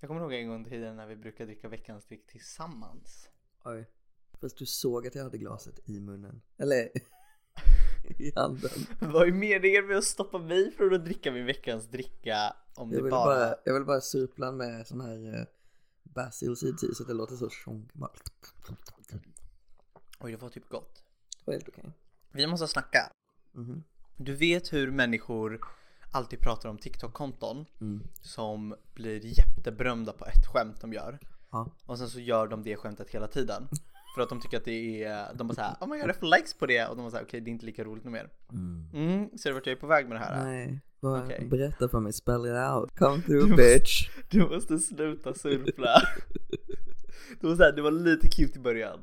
Jag kommer ihåg en gång i tiden när vi brukade dricka veckans dryck tillsammans. Oj. Fast du såg att jag hade glaset i munnen. Eller i handen. Vad är meningen med att stoppa mig från att dricka min veckans dricka om Jag det bara... bara, jag vill bara surpla med sån här uh, basil i så att det låter så. Bara- Oj, det var typ gott. Det var helt okej. Vi måste snacka. Mhm. Du vet hur människor alltid pratar om TikTok-konton Mm. som blir jätteberömda på ett skämt de gör. Ja. Och sen så gör de det skämtet hela tiden. För att de tycker att det är, de bara såhär, oh my god jag får likes på det. Och de bara såhär, okej det är inte lika roligt mer. Mm. Mm, ser du vart jag är på väg med det här? Nej, bara Okej. berätta för mig, spell it out. Come through bitch. Du måste sluta surfla. Det var, så här, det var lite cute i början.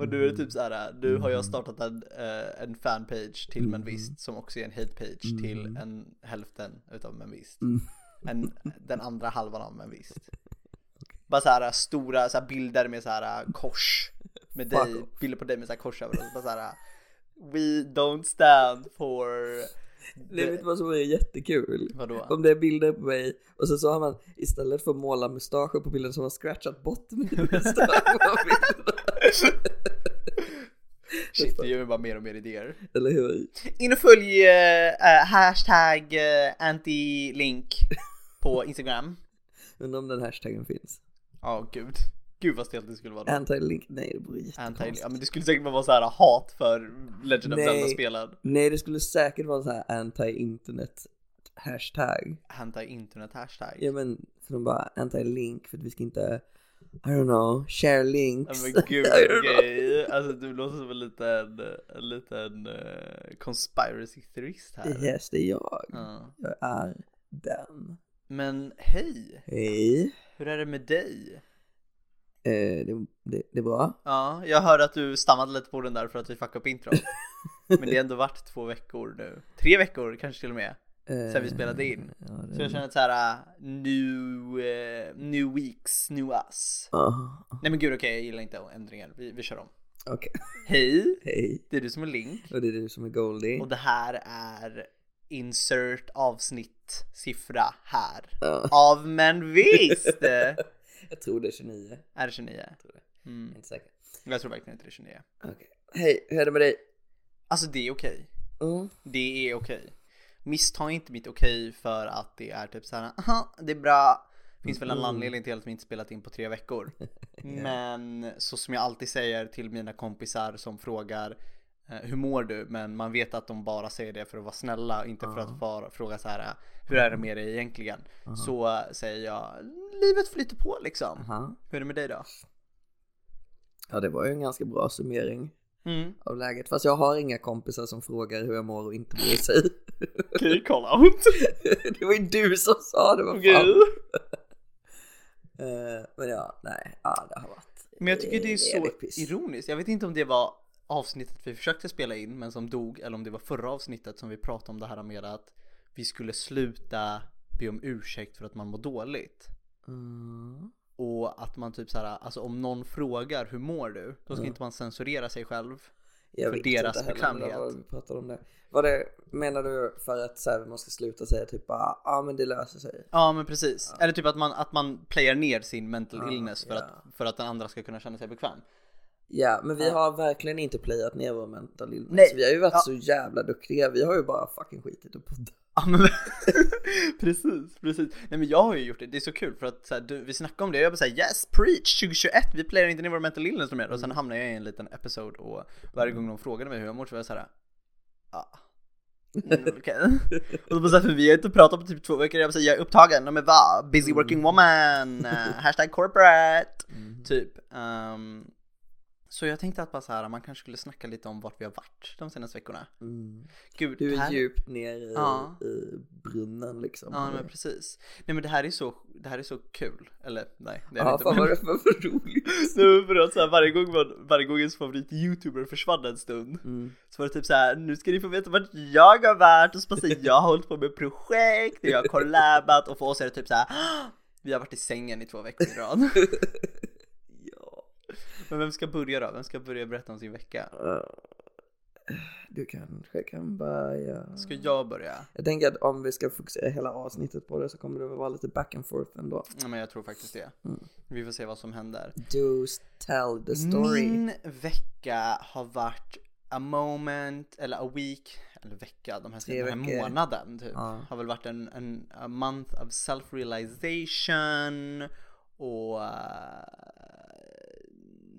Och nu är typ så här, nu har jag startat en, eh, en fanpage till Mm. Menvist som också är en hatepage till en hälften utav Menvist. Mm. En, den andra halvan av Menvist. Bara så här stora så här, bilder med så här kors med dig, bilder på dig med så här kors över och bara så här We don't stand for Det vet du vad som är jättekul? Vadå? Om det är bilder på mig och så, så har man istället för att måla mustascher på bilden så har man scratchat bort min mustasch på bilden. Shit, det ger mig bara mer och mer idéer. Eller hur? In och följ uh, hashtag uh, anti-link på Instagram. Undrar om den hashtaggen finns. Ja, gud. Gud vad stelt det skulle vara då. Anti-link, nej det vore Anti jättekonstigt. ja men det skulle säkert vara så här hat för Legend of Nej. Zelda-spelen. Nej det skulle säkert vara så här anti-internet hashtag. Anti-internet hashtag. Ja men för de bara anti-link för att vi ska inte I don't know, share links. men gud okej. Alltså du låter som en liten, en liten uh, conspiracy theorist här. Yes, det är jag. Ja. Jag är den. Men hej, Hej. hur är det med dig? Eh, det, det, det är bra. Ja, jag hörde att du stammade lite på den där för att vi fuckade upp intro. Men det har ändå varit två veckor nu. Tre veckor kanske till och med. Sen vi spelade in. Ja, det, Så jag känner att såhär, new, eh, new weeks, new us. Aha, Nej men gud okej, jag gillar inte ändringar. Vi, vi kör om. Okej. Hej, Hej. det är du som är Link. Och det är du som är Goldie. Och det här är insert avsnitt siffra här. Ja. Av men visst! Jag tror det är 29. är det 29? tror det. Mm. Inte säker. Jag tror verkligen inte det är 29. Okej. Hej, hur är det med dig? Alltså det är okej. Mm. Det är okej. Missta inte mitt okej för att det är typ såhär, aha, det är bra. Finns väl en Mm. anledning till att vi inte spelat in på tre veckor. Men så som jag alltid säger till mina kompisar som frågar eh, hur mår du? Men man vet att de bara säger det för att vara snälla, inte för att vara, fråga så här hur är det med dig egentligen? Så eh, säger jag, livet flyter på liksom. Aha. Hur är det med dig då? Ja, det var ju en ganska bra summering Mm. av läget. Fast jag har inga kompisar som frågar hur jag mår och inte bryr sig. Out. det var ju du som sa det, vad fan. Eh, men ja, nej, ja det har varit Men jag tycker det är så piss. ironiskt. Jag vet inte om det var avsnittet vi försökte spela in men som dog eller om det var förra avsnittet som vi pratade om det här med att vi skulle sluta be om ursäkt för att man mår dåligt. Mm. Och att man typ så här, alltså om någon frågar hur mår du? Då ska inte man censurera sig själv. Jag För deras bekvämlighet. vad vi pratade om det. Vad det, menar du för att så här, man ska sluta säga typ bara, ja ah, men det löser sig? Ja men precis. Eller typ att man, att man playar ner sin mental Ja, illness för, ja. att, för att den andra ska kunna känna sig bekväm. Ja, men vi Ja. har verkligen inte playat ner vår mental illness. Nej. Vi har ju varit Ja. så jävla duktiga. Vi har ju bara fucking skitit och poddat. Ja men precis, precis. Nej men jag har ju gjort det, det är så kul för att så här, du, vi snackade om det och jag bara såhär yes preach 2021, vi playar inte ner vår mental illness mer och Mm. sen hamnar jag i en liten episode och varje gång någon frågade mig hur jag mår så var jag såhär ja mm, okej Och då bara såhär, för vi har inte pratat på typ två veckor, jag bara såhär, jag är upptagen, men vad? Busy working woman, uh, hashtag corporate Mm. Typ Ehm, Så jag tänkte att bara så här, man kanske skulle snacka lite om vart vi har varit de senaste veckorna Mm. Gud, Du är här- djupt ner i, Ja. i brunnen liksom. Ja men precis. Nej men det här är så, det här är så kul. Eller nej, det är Ja, inte. fan men- vad var för roligt. Nej, för att så här, varje gång man, varje gång ens favorit youtuber försvann en stund Mm. Så var det typ så här, nu ska ni få veta vart jag har varit och så bara jag har hållit på med projekt, jag har collabat och för oss är det typ så här. "Ah, Vi har varit i sängen i två veckor i rad. Men vem ska börja då? Vem ska börja berätta om sin vecka? Uh, Du kanske kan börja. Ska jag börja? Jag tänker att om vi ska fokusera hela avsnittet på det så kommer det väl vara lite back and forth ändå. Ja, men jag tror faktiskt det. Mm. Vi får se vad som händer. Do tell the story. Min vecka har varit a moment, eller a week, eller vecka, de här, den här veckor. månaden typ. Ja. Har väl varit en, en a month of self-realization och uh,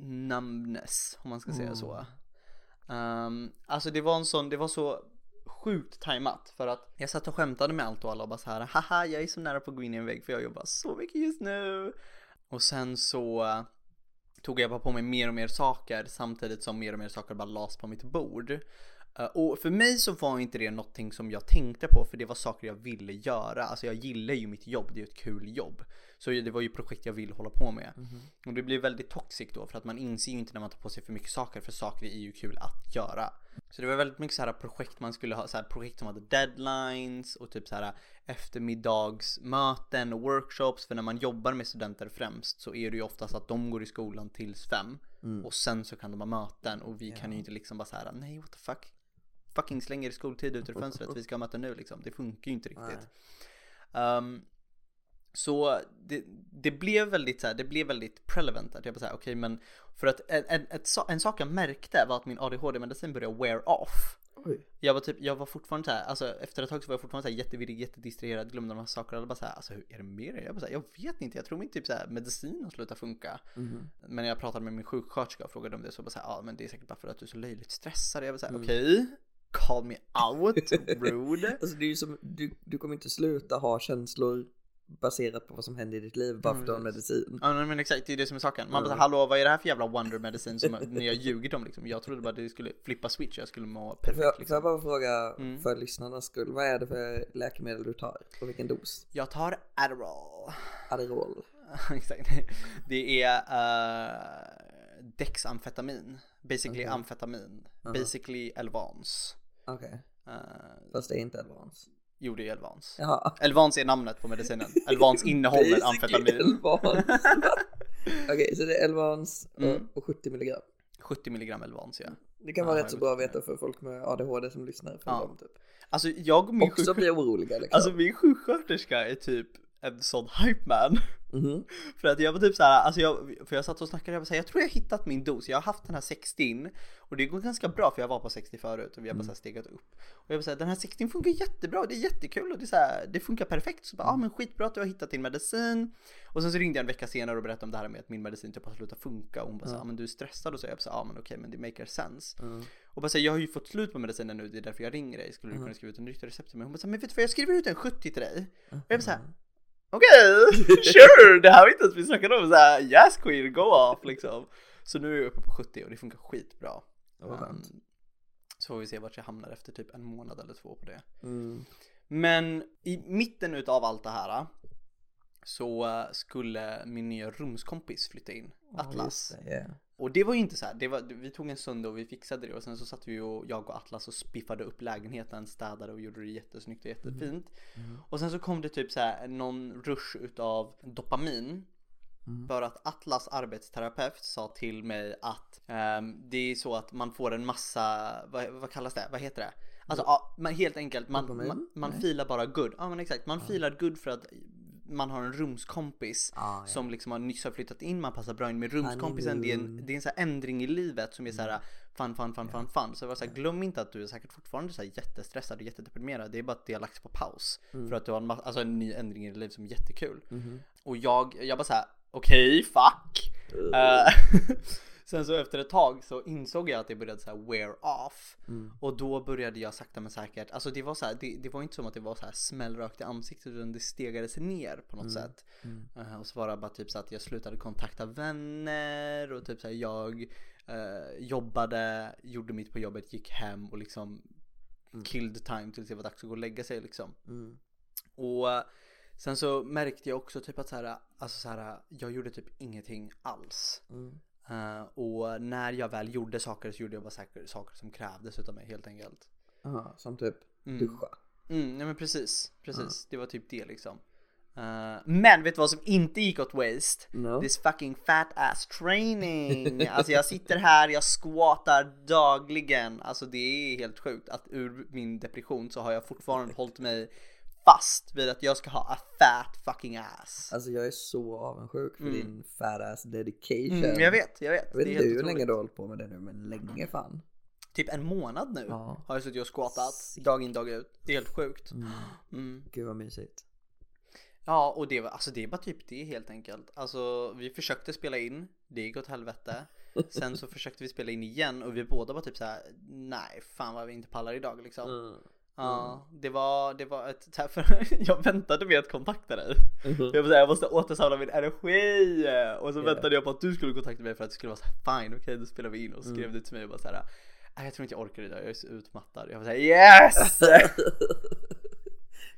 numbness, om man ska säga Mm. så. Um, alltså det var en sån, det var så sjukt tajmat för att jag satt och skämtade med allt och alla och bara så här haha jag är så nära på att gå in i en vägg för jag jobbar så mycket just nu. Och sen så tog jag bara på mig mer och mer saker samtidigt som mer och mer saker bara lades på mitt bord. Eh, Och för mig så var inte det någonting som jag tänkte på för det var saker jag ville göra. Alltså jag gillar ju mitt jobb, det är ju ett kul jobb. Så det var ju projekt jag ville hålla på med. Och det blir väldigt toxic då för att man inser ju inte när man tar på sig för mycket saker för saker är ju kul att göra. Så det var väldigt mycket så här projekt man skulle ha, så här projekt som hade deadlines och typ så här eftermiddagsmöten och workshops. För när man jobbar med studenter främst så är det ju oftast att de går i skolan tills fem och sen så kan de ha möten och vi kan ju inte liksom bara så här nej what the fuck. Fucking slänger skoltid ut ur fönstret, vi ska ha möten nu liksom. Det funkar ju inte riktigt. Um, så det, det blev väldigt så här, det blev väldigt prelevant att jag bara såhär, okej men för att en, en, ett, en sak jag märkte var att min ADHD-medicin började wear off. Oj. Jag var typ, jag var fortfarande såhär, alltså efter ett tag så var jag fortfarande såhär jättevirrig, jättedistraherad, glömde de här sakerna. Alla bara såhär, alltså hur är det med dig? Jag bara såhär, jag vet inte, jag tror min typ såhär medicin har slutat funka. Mhm. Men jag pratade med min sjuksköterska och frågade om det så bara såhär, ja men det är säkert bara för att du är så löjligt stressad. Jag var Mm. såhär, okej, call me out, rude. Alltså det är ju som, du, du kommer inte sluta ha känslor baserat på vad som händer i ditt liv bara för att du har en medicin. Ja men exakt, det är det som är saken. Man bara Mm. så, hallå vad är det här för jävla wonder medicin som ni har ljugit om liksom? Jag trodde bara det skulle flippa switch, jag skulle må perfekt jag, får jag liksom. bara fråga Mm. för lyssnarnas skull, vad är det för läkemedel du tar? Och vilken dos? Jag tar Adderall. Adderall? exakt. Det är uh, dexamfetamin. Basically Okej. amfetamin. Aha. Basically Elvans. Okej, Uh, fast det är inte Elvans. jo det är Elvans. Jaha. Elvans är namnet på medicinen. Elvans innehåller amfetamin. Elvans. Okej, så det är Elvans och- Mm. och 70 milligram. 70 milligram Elvans ja. Det kan Ja, vara jag rätt så bra att veta för folk med ADHD som lyssnar. För Ja. dem, typ. Alltså jag och min Också sjuk... blir oroliga liksom. Alltså min sjuksköterska är typ en sån hype man. Mhm. För att jag var typ såhär, alltså jag, för jag satt och snackade och jag såhär, jag tror jag har hittat min dos. Jag har haft den här 60 och det går ganska bra för jag var på 60 förut och vi har bara så här stegat upp. Och jag var såhär, den här 60 funkar jättebra, det är jättekul och det är så här, det funkar perfekt. Så bara, ja ah, men skitbra att du har hittat din medicin. Och sen så ringde jag en vecka senare och berättade om det här med att min medicin typ har slutat funka och hon bara såhär, ja men du är stressad och så. Jag såhär, ja men okej men det makes sense. Mm. Och bara säga, jag har ju fått slut på medicinen nu, det är därför jag ringer dig. Skulle du kunna skriva ut en nytt recept till mig? Hon bara såhär, men vet du vad jag skriver ut en 70 till dig. Och jag var okej, sure, det här var inte ens vi snackade om. Såhär, yes queen, go off liksom. Så nu är jag uppe på 70 och det funkar skitbra. skönt. Um, så får vi se vart jag hamnar efter typ en månad eller två på det. Mm. Men i mitten utav allt det här så eh, skulle min nya rumskompis flytta in, Atlas. Det, yeah. Och det var ju inte så här, var, vi tog en stund och vi fixade det och sen så satt vi och jag och Atlas och spiffade upp lägenheten, städade och gjorde det jättesnyggt och jättefint. Och sen så kom det typ så här någon rush utav dopamin. För att Atlas arbetsterapeut sa till mig att ehm, det är så att man får en massa, vad, vad kallas det, vad heter det? Alltså ja, man, helt enkelt, man, man, man filar bara good. Ja men exakt, man filar good för att man har en rumskompis Ah, ja. som liksom har nyss har flyttat in, man passar bra in med rumskompisen. Det är en, det är en här ändring i livet som är så här fun, fun, fun, fun, fun. Så jag var så här, glöm inte att du är säkert fortfarande så här jättestressad och jättedeprimerad. Det är bara att det har lagts på paus. För att du har en, alltså en ny ändring i ditt liv som är jättekul. Och jag, jag bara så här, okej, fuck. Eh, Sen så efter ett tag så insåg jag att det började så här wear off. Och då började jag sakta men säkert, alltså det var så här, det, det var inte som att det var så här smällrakt i ansiktet utan det stegade sig ner på något sätt. Eh, och så var det bara typ så att jag slutade kontakta vänner och typ så här jag eh, jobbade, gjorde mitt på jobbet, gick hem och liksom killed time tills det var dags att gå och lägga sig liksom. Mm. Och eh, sen så märkte jag också typ att så här, alltså så här, jag gjorde typ ingenting alls. Eh, och när jag väl gjorde saker så gjorde jag bara säkert saker som krävdes utav mig helt enkelt. Aha, som typ Mm. duscha. Mm, nej men precis, precis. Det var typ det liksom. Eh, men vet du vad som inte gick åt waste? No. This fucking fat ass training. Alltså jag sitter här, jag squatar dagligen. Alltså det är helt sjukt att ur min depression så har jag fortfarande hållit mig fast vid att jag ska ha a fat fucking ass. Alltså jag är så avundsjuk för din fat ass dedication. Mm, jag vet, jag vet. Jag vet inte hur länge du har hållit på med det nu men länge fan. Typ en månad nu Ja. har jag suttit och squatat dag in dag ut. Det är helt sjukt. Mm. Gud vad mysigt. Ja och det var, alltså det är bara typ det helt enkelt. Alltså vi försökte spela in, det gick åt helvete. Sen så försökte vi spela in igen och vi båda var typ så här: nej fan vad vi inte pallar idag liksom. Mm. Ja, det var, det var ett, för jag väntade med att kontakta dig. Jag, var så här, jag måste återsamla min energi och så Ja. väntade jag på att du skulle kontakta mig för att det skulle vara så här, fine okej då spelar vi in och så skrev du till mig och bara så här. "Nej, jag tror inte jag orkar idag, jag är så utmattad. Jag var såhär yes!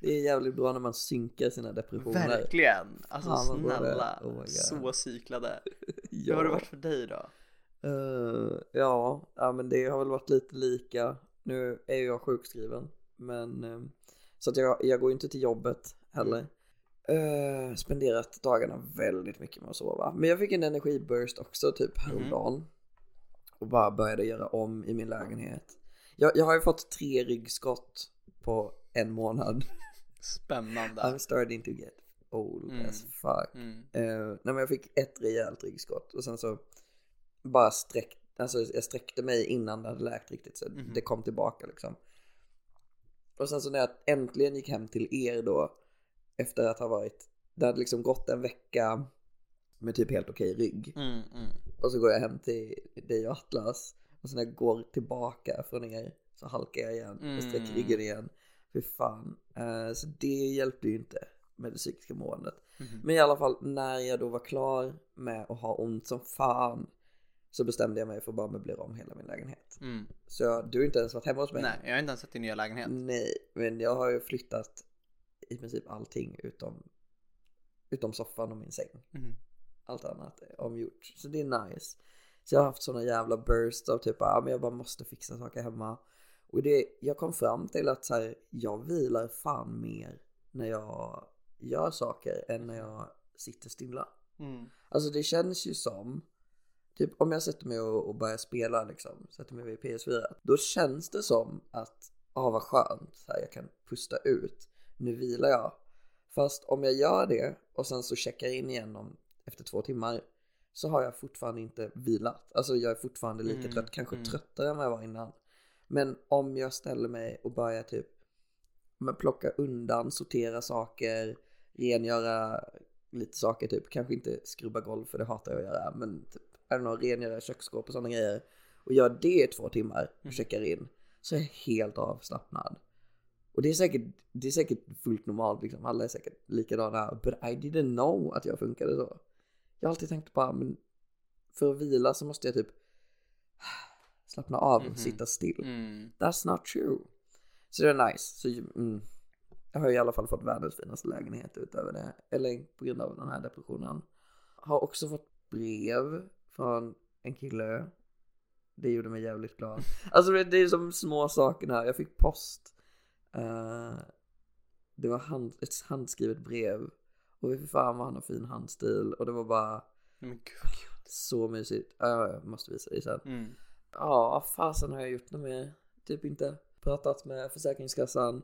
Det är jävligt bra när man synkar sina depressioner. Verkligen! Alltså är. snälla, Oh så cyklade. Hur Ja. har det varit för dig då? Eh, ja, ja, men det har väl varit lite lika. Nu är jag sjukskriven, men eh, så att jag, jag går inte till jobbet heller. Uh, spenderat dagarna väldigt mycket med att sova. Men jag fick en energiburst också typ häromdagen. Och bara började göra om i min lägenhet. Jag, jag har ju fått tre ryggskott på en månad. Spännande. I'm starting to get old Mm. as fuck. Mm. Uh, nej men jag fick ett rejält ryggskott och sen så bara sträck, alltså jag sträckte mig innan det hade läkt riktigt så Mhm. det kom tillbaka liksom. Och sen så när jag äntligen gick hem till er då efter att ha varit, det hade liksom gått en vecka med typ helt okej rygg. Mm, mm. Och så går jag hem till dig och Atlas och sen när jag går tillbaka från er så halkar jag igen och sträcker Mm. ryggen igen. Fy fan. Eh, så det hjälpte ju inte med det psykiska måendet. Mhm. Men i alla fall när jag då var klar med att ha ont som fan så bestämde jag mig för att bara möblera om hela min lägenhet. Mm. Så du har inte ens varit hemma hos mig? Nej, jag har inte ens sett din nya lägenhet. Nej, men jag har ju flyttat i princip allting utom, utom soffan och min säng. Mhm. Allt annat är omgjort. Så det är nice. Så jag har haft såna jävla bursts av typ, ja men jag bara måste fixa saker hemma. Och det, jag kom fram till att så här, jag vilar fan mer när jag gör saker än när jag sitter stilla. Mm. Alltså det känns ju som, typ om jag sätter mig och, och börjar spela liksom, sätter mig vid PS4, då känns det som att, ja vad skönt, så här, jag kan pusta ut, nu vilar jag. Fast om jag gör det och sen så checkar in igen om, efter två timmar, så har jag fortfarande inte vilat. Alltså jag är fortfarande lika Mm, trött, kanske mm. tröttare än vad jag var innan. Men om jag ställer mig och börjar typ plocka undan, sortera saker, rengöra lite saker typ, kanske inte skrubba golv för det hatar jag att göra, men typ, I don't know, rengöra köksskåp och sådana grejer och gör det i två timmar och checkar in så är jag helt avslappnad. Och det är säkert, det är säkert fullt normalt liksom, alla är säkert likadana, but I didn't know att jag funkade så. Jag har alltid tänkt bara, men för att vila så måste jag typ slappna av och sitta still. Mm. That's not true. Så det är nice. Så, mm, jag har i alla fall fått världens finaste lägenhet utöver det. Eller på grund av den här depressionen. Har också fått brev från en kille. Det gjorde mig jävligt glad. Alltså det är som små sakerna. Jag fick post. Eh, det var hand, ett handskrivet brev. Och fy fan vad han har fin handstil. Och det var bara Men gud så mysigt. Ja, jag måste visa dig sen. Mm. Ja, fasen har jag gjort något mer? Typ inte. Pratat med Försäkringskassan.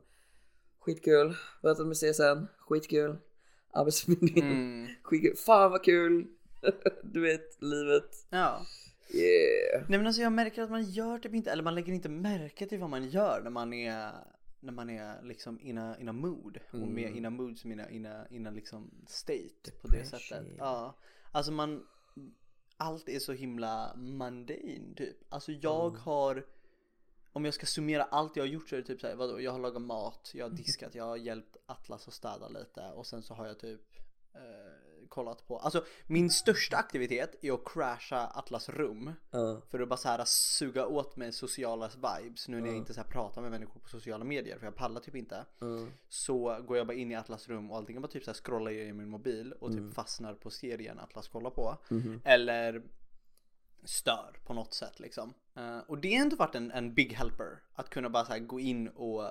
Skitkul. Pratat med CSN. Skitkul. Arbetsförmedlingen. Mm. Skitkul. Fan vad kul. du vet, livet. Ja. Yeah. Nej men alltså jag märker att man gör typ inte, eller man lägger inte märke till vad man gör när man är när man är liksom in a, in a mood och Mm. med in a mood som in a, in a, in a liksom state på det sättet. Ja, alltså man allt är så himla mundane typ. Alltså jag Mm. har om jag ska summera allt jag har gjort så är det typ såhär, vadå, jag har lagat mat, jag har diskat, jag har hjälpt Atlas att städa lite och sen så har jag typ eh, kollat på, alltså min största aktivitet är att crasha Atlas rum Ja. för att bara så här suga åt mig sociala vibes nu när jag inte så här pratar med människor på sociala medier för jag pallar typ inte. Ja. Så går jag bara in i Atlas rum och allting bara typ så här scrollar jag i min mobil och typ fastnar på serien Atlas kollar på. Eller stör på något sätt liksom. Eh, och det har ändå varit en, en big helper att kunna bara så gå in och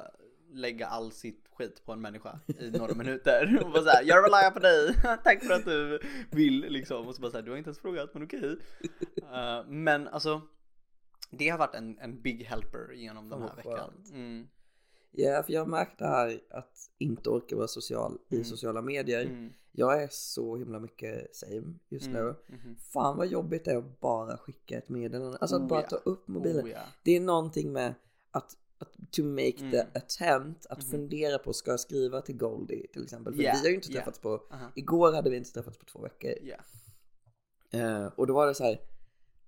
lägga all sitt skit på en människa i några minuter och bara såhär, jag relyar på dig, tack för att du vill liksom och så bara såhär, du har inte ens frågat men okej. Uh, men alltså det har varit en, en big helper genom den här veckan. Mm, Ja, för jag märkte här att inte orka vara social i Mm. sociala medier. mm, Jag är så himla mycket same just mm, nu. mhm. Fan vad jobbigt det är att bara skicka ett meddelande. Alltså att Oh, bara ja. ta upp mobilen. Oh, ja. Det är någonting med att, att to make the Mm. attempt, att Mhm. fundera på, ska jag skriva till Goldie till exempel? För Ja, vi har ju inte träffats på, Aha. igår hade vi inte träffats på två veckor. Ja. Eh, och då var det så här,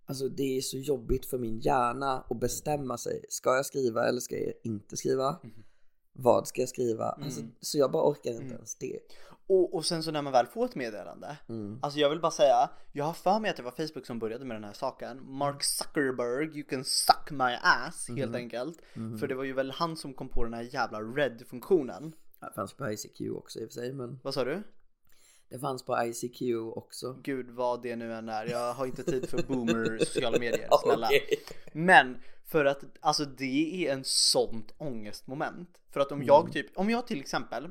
alltså det är så jobbigt för min hjärna att bestämma sig. Ska jag skriva eller ska jag inte skriva? Mhm. Vad ska jag skriva? Alltså, Mm. så jag bara orkar inte Mm. ens det. Och, och sen så när man väl får ett meddelande Mm. Alltså jag vill bara säga, jag har för mig att det var Facebook som började med den här saken. Mark Zuckerberg, you can suck my ass helt enkelt. För det var ju väl han som kom på den här jävla red-funktionen. Det fanns på ICQ också i och för sig, men Vad sa du? det fanns på ICQ också. Gud vad det nu än är, jag har inte tid för boomer sociala medier, snälla. Okej. Men för att alltså det är en sånt ångestmoment. För att om jag typ, om jag till exempel,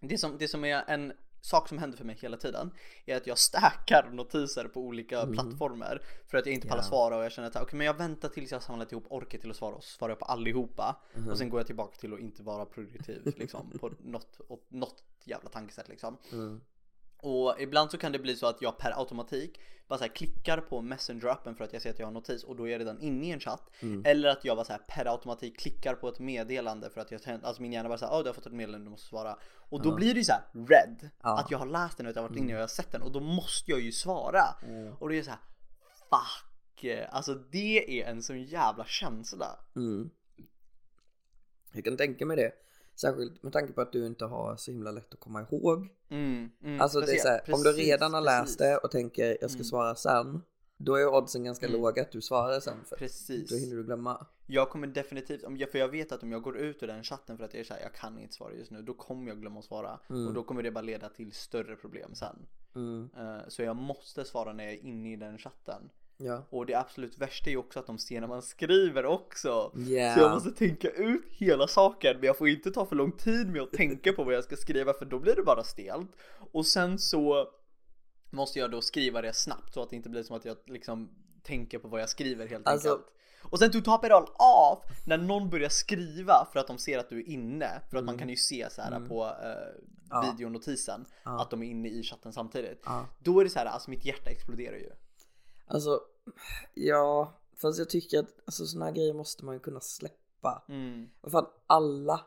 det som, det som är en sak som händer för mig hela tiden är att jag stackar notiser på olika plattformar för att jag inte pallar Ja. svara och jag känner att okej men jag väntar tills jag har samlat ihop orket till att svara och så svarar jag på allihopa och sen går jag tillbaka till att inte vara produktiv liksom på något, något jävla tankesätt liksom. Mm. Och ibland så kan det bli så att jag per automatik bara så klickar på messenger-appen för att jag ser att jag har notis och då är jag redan inne i en chatt. Mm. Eller att jag bara så per automatik klickar på ett meddelande för att jag alltså min hjärna bara såhär, åh du har fått ett meddelande du måste svara. Och då blir det ju så här red. Ja. Att jag har läst den och att jag har varit inne och jag har sett den och då måste jag ju svara. Och det är så här, fuck. Alltså det är en sån jävla känsla. Mm. Jag kan tänka mig det. Särskilt med tanke på att du inte har så himla lätt att komma ihåg. Mm, mm, Alltså det är precis, så här, om du precis, redan har läst precis. det och tänker jag ska Mm. svara sen. Då är oddsen ganska Mm. låga att du svarar sen för Precis. då hinner du glömma. Jag kommer definitivt, om jag, för jag vet att om jag går ut ur den chatten för att jag är såhär, jag kan inte svara just nu, då kommer jag glömma att svara. Mm. Och då kommer det bara leda till större problem sen. Eh, Så jag måste svara när jag är inne i den chatten. Ja. Och det absolut värsta är ju också att de ser när man skriver också. Ja. Så jag måste tänka ut hela saken men jag får inte ta för lång tid med att tänka på vad jag ska skriva för då blir det bara stelt. Och sen så måste jag då skriva det snabbt så att det inte blir som att jag liksom tänker på vad jag skriver helt Alltså- enkelt. Och sen top it all off när någon börjar skriva för att de ser att du är inne. För att man kan ju se så här på eh, Mm. Ja. videonotisen Ja. att de är inne i chatten samtidigt. Ja. Då är det så här, alltså mitt hjärta exploderar ju. Alltså, ja, fast jag tycker att alltså, såna här grejer måste man ju kunna släppa. Mm, Vad fan, alla,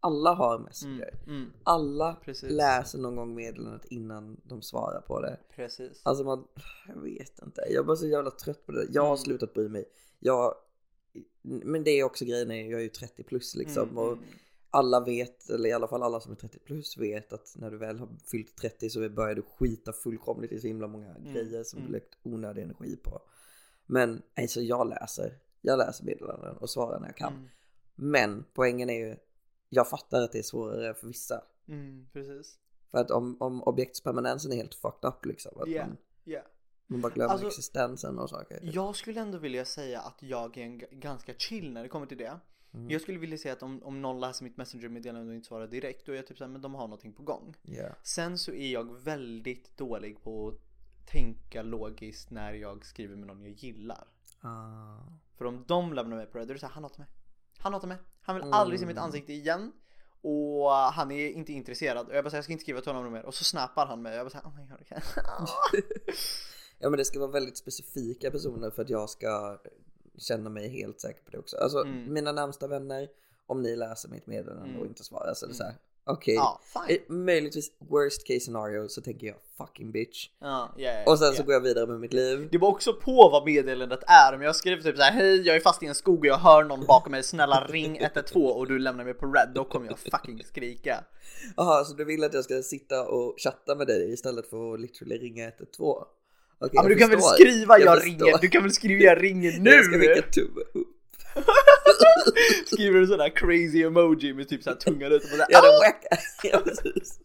alla har Messenger. mm, mm, Alla Precis. läser någon gång meddelandet innan de svarar på det. precis. Alltså man, jag vet inte. Jag är bara så jävla trött på det. Jag har Mm. slutat bry mig. Jag, men det är också grejen, jag är ju 30 plus liksom. Mm, Och mm. Alla vet, eller i alla fall alla som är 30 plus vet att när du väl har fyllt 30 så börjar du skita fullkomligt i så himla många grejer som mm. du läggt onödig energi på. Men alltså jag läser, jag läser meddelanden och svarar när jag kan. Mm. Men poängen är ju, jag fattar att det är svårare för vissa. Mm, precis. För att om, om objektspermanensen är helt fucked up liksom. Att Ja, man, ja. man bara glömmer Alltså, existensen och saker. Jag skulle ändå vilja säga att jag är en ganska chill när det kommer till det. Mm. Jag skulle vilja säga att om, om någon läser mitt messenger-meddelande och inte svarar direkt då är jag typ såhär, men de har någonting på gång. Ja. Sen så är jag väldigt dålig på att tänka logiskt när jag skriver med någon jag gillar. Ah. För om de lämnar mig på det, då är det såhär, han hatar mig. Han hatar mig. Han vill Mm. aldrig se mitt ansikte igen. Och han är inte intresserad. Och jag bara säger jag ska inte skriva till honom mer. Och så snappar han mig. Jag bara säger oh my god, okay. Ja men det ska vara väldigt specifika personer för att jag ska känna mig helt säker på det också. Alltså Mm. mina närmsta vänner, om ni läser mitt meddelande Mm. och inte svarar så är det så här. Okej, Ja, fine. eh, möjligtvis worst case scenario så tänker jag fucking bitch. Ja, ja, ja, Och sen ja. så går jag vidare med mitt liv. Det var också på vad meddelandet är, men jag skrev typ så här: hej jag är fast i en skog och jag hör någon bakom mig, snälla ring 112 och du lämnar mig på red, då kommer jag fucking skrika. Jaha, så du vill att jag ska sitta och chatta med dig istället för att literally ringa 112? Okej, Ja men jag du kan väl skriva jag, förstår. ringer, du kan väl skriva jag ringer nu? Jag ska skicka tumme upp. Skriver du sån där crazy emoji med typ såhär tungan ut och bara Ja, såhär. Ja, precis.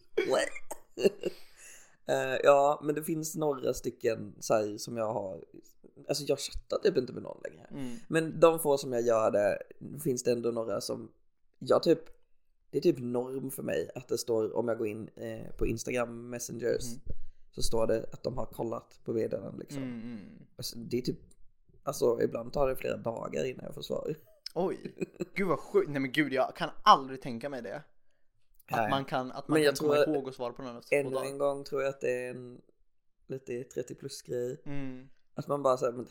Eh, ja, men det finns några stycken så här, som jag har. Alltså jag chattar typ inte med någon längre. Mm. Men de få som jag gör det finns det ändå några som jag typ det är typ norm för mig att det står om jag går in eh, på Instagram messengers så står det att de har kollat på meddelanden liksom. Mm, mm. Alltså, det är typ, alltså ibland tar det flera dagar innan jag får svar. Oj, gud vad sjukt. Nej men gud jag kan aldrig tänka mig det. Att Nej. man kan, att man Men kan komma ihåg och svara på någon efter två Ännu dagar. en gång tror jag att det är en lite 30 plus grej. Mm. Att man bara säger men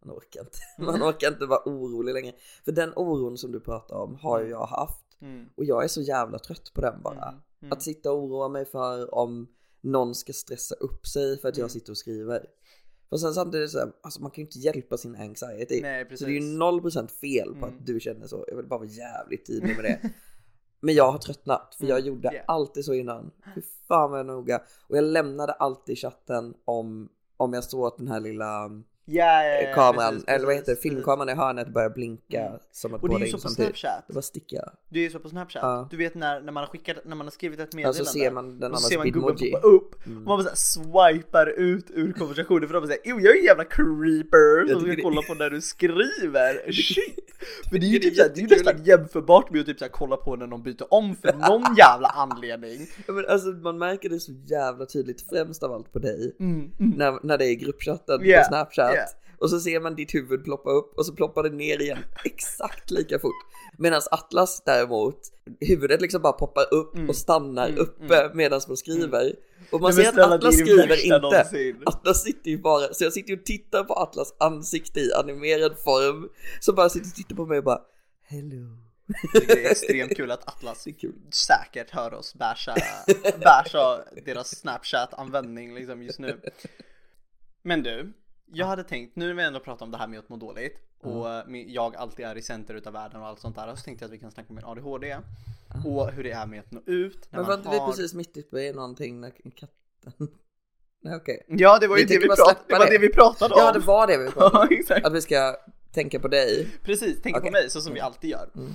man orkar inte. Man orkar inte vara orolig längre. För den oron som du pratar om har ju jag haft. Mm. Och jag är så jävla trött på den bara. Mm. Mm. Att sitta och oroa mig för om någon ska stressa upp sig för att Mm. jag sitter och skriver. För sen samtidigt så här, alltså man kan ju inte hjälpa sin anxiety. Nej så det är ju precis. 0% fel på Mm. att du känner så. Jag vill bara vara jävligt tydlig med det. Men jag har tröttnat för jag Mm, gjorde yeah. alltid så innan. Fy fan vad jag noga. Och jag lämnade alltid chatten om, om jag såg att den här lilla Ja, ja, ja, kameran, precis, eller vad heter det, filmkameran i hörnet börjar blinka Mm. som att Och det är ju så på. Snapchat. Det bara stickar. Det är ju så på Snapchat. Ja. Du vet när, när man har skickat, när man har skrivit ett meddelande. Ser man den och så andras ser man gubben bitmoji. poppa upp Mm. och man bara så här swipar ut ur konversationen för de bara säger Jo jag är en jävla creeper som ska det- kolla på när du skriver Shit! För det är ju typ såhär, det är ju nästan jämförbart med att typ såhär kolla på när någon byter om för någon jävla anledning Ja, men alltså man märker det så jävla tydligt, främst av allt på dig. mm, mm. När, när det är gruppchatten Yeah, på Snapchat. Yeah. Och så ser man ditt huvud ploppa upp och så ploppar det ner igen exakt lika fort. Medan Atlas däremot, huvudet liksom bara poppar upp Mm. och stannar Mm, uppe medan man skriver. Och man ser att Atlas skriver inte. någonsin. Atlas sitter ju bara, så jag sitter ju och tittar på Atlas ansikte i animerad form. Som bara sitter och tittar på mig och bara Hello. Det är extremt kul att Atlas Det är kul. säkert hör oss basha, basha deras Snapchat-användning liksom just nu. Men du, jag hade tänkt, nu när vi ändå pratar om det här med att må dåligt och med- jag alltid är i center utav världen och allt sånt där så tänkte jag att vi kan snacka om min ADHD och hur det är med att nå ut Men var inte vi har... precis mitt uppe i någonting när katten... Nej okej. Ja det var ju Vi det vi, bara prat... släppa det var det. det vi pratade om. Ja det var det vi pratade om. Ja, exakt. Att vi ska tänka på dig. Precis, tänk Okej. på mig så som vi alltid gör. Mm.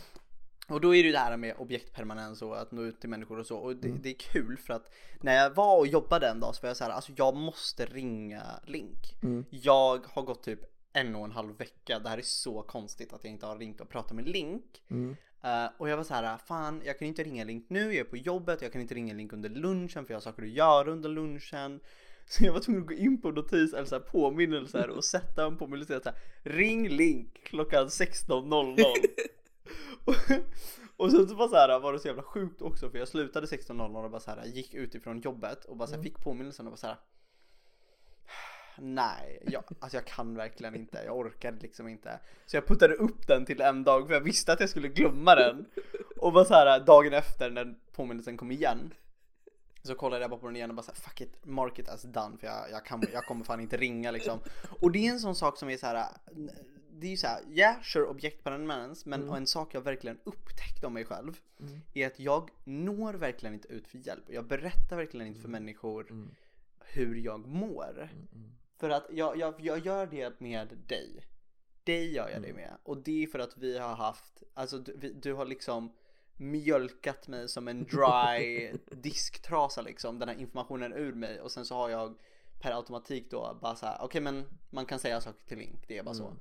Och då är det ju det här med objektpermanens och att nå ut till människor och så. Och det, Mm. det är kul för att när jag var och jobbade en dag så var jag så här, alltså jag måste ringa Link. Mm. Jag har gått typ en och en halv vecka, det här är så konstigt att jag inte har ringt och pratat med Link. Mm. Eh, och jag var så här, fan jag kan inte ringa Link nu, jag är på jobbet, jag kan inte ringa Link under lunchen för jag har saker att göra under lunchen. Så jag var tvungen att gå in på notis eller så här påminnelser och sätta en påminnelse så här, ring Link klockan 16.00. och, och sen så bara så här var det så jävla sjukt också för jag slutade 16.00 och bara så här gick utifrån jobbet och bara så här, fick påminnelsen och bara så här. Nej, jag, alltså jag kan verkligen inte. Jag orkade liksom inte. Så jag puttade upp den till en dag för jag visste att jag skulle glömma den. Och var så här dagen efter när påminnelsen kom igen. Så kollade jag bara på den igen och bara såhär fuck it, mark it as done för jag, jag, kan, jag kommer fan inte ringa liksom. Och det är en sån sak som är så här. Det är ju såhär, yeah sure objektpermanens men en sak jag verkligen upptäckte om mig själv är att jag når verkligen inte ut för hjälp. Jag berättar verkligen inte för människor hur jag mår. För att jag, jag, jag gör det med dig. Dig gör jag det med. Och det är för att vi har haft, alltså du, vi, du har liksom mjölkat mig som en dry disktrasa liksom. Den här informationen ur mig. Och sen så har jag per automatik då bara så här, okej men man kan säga saker till Link, det är bara så.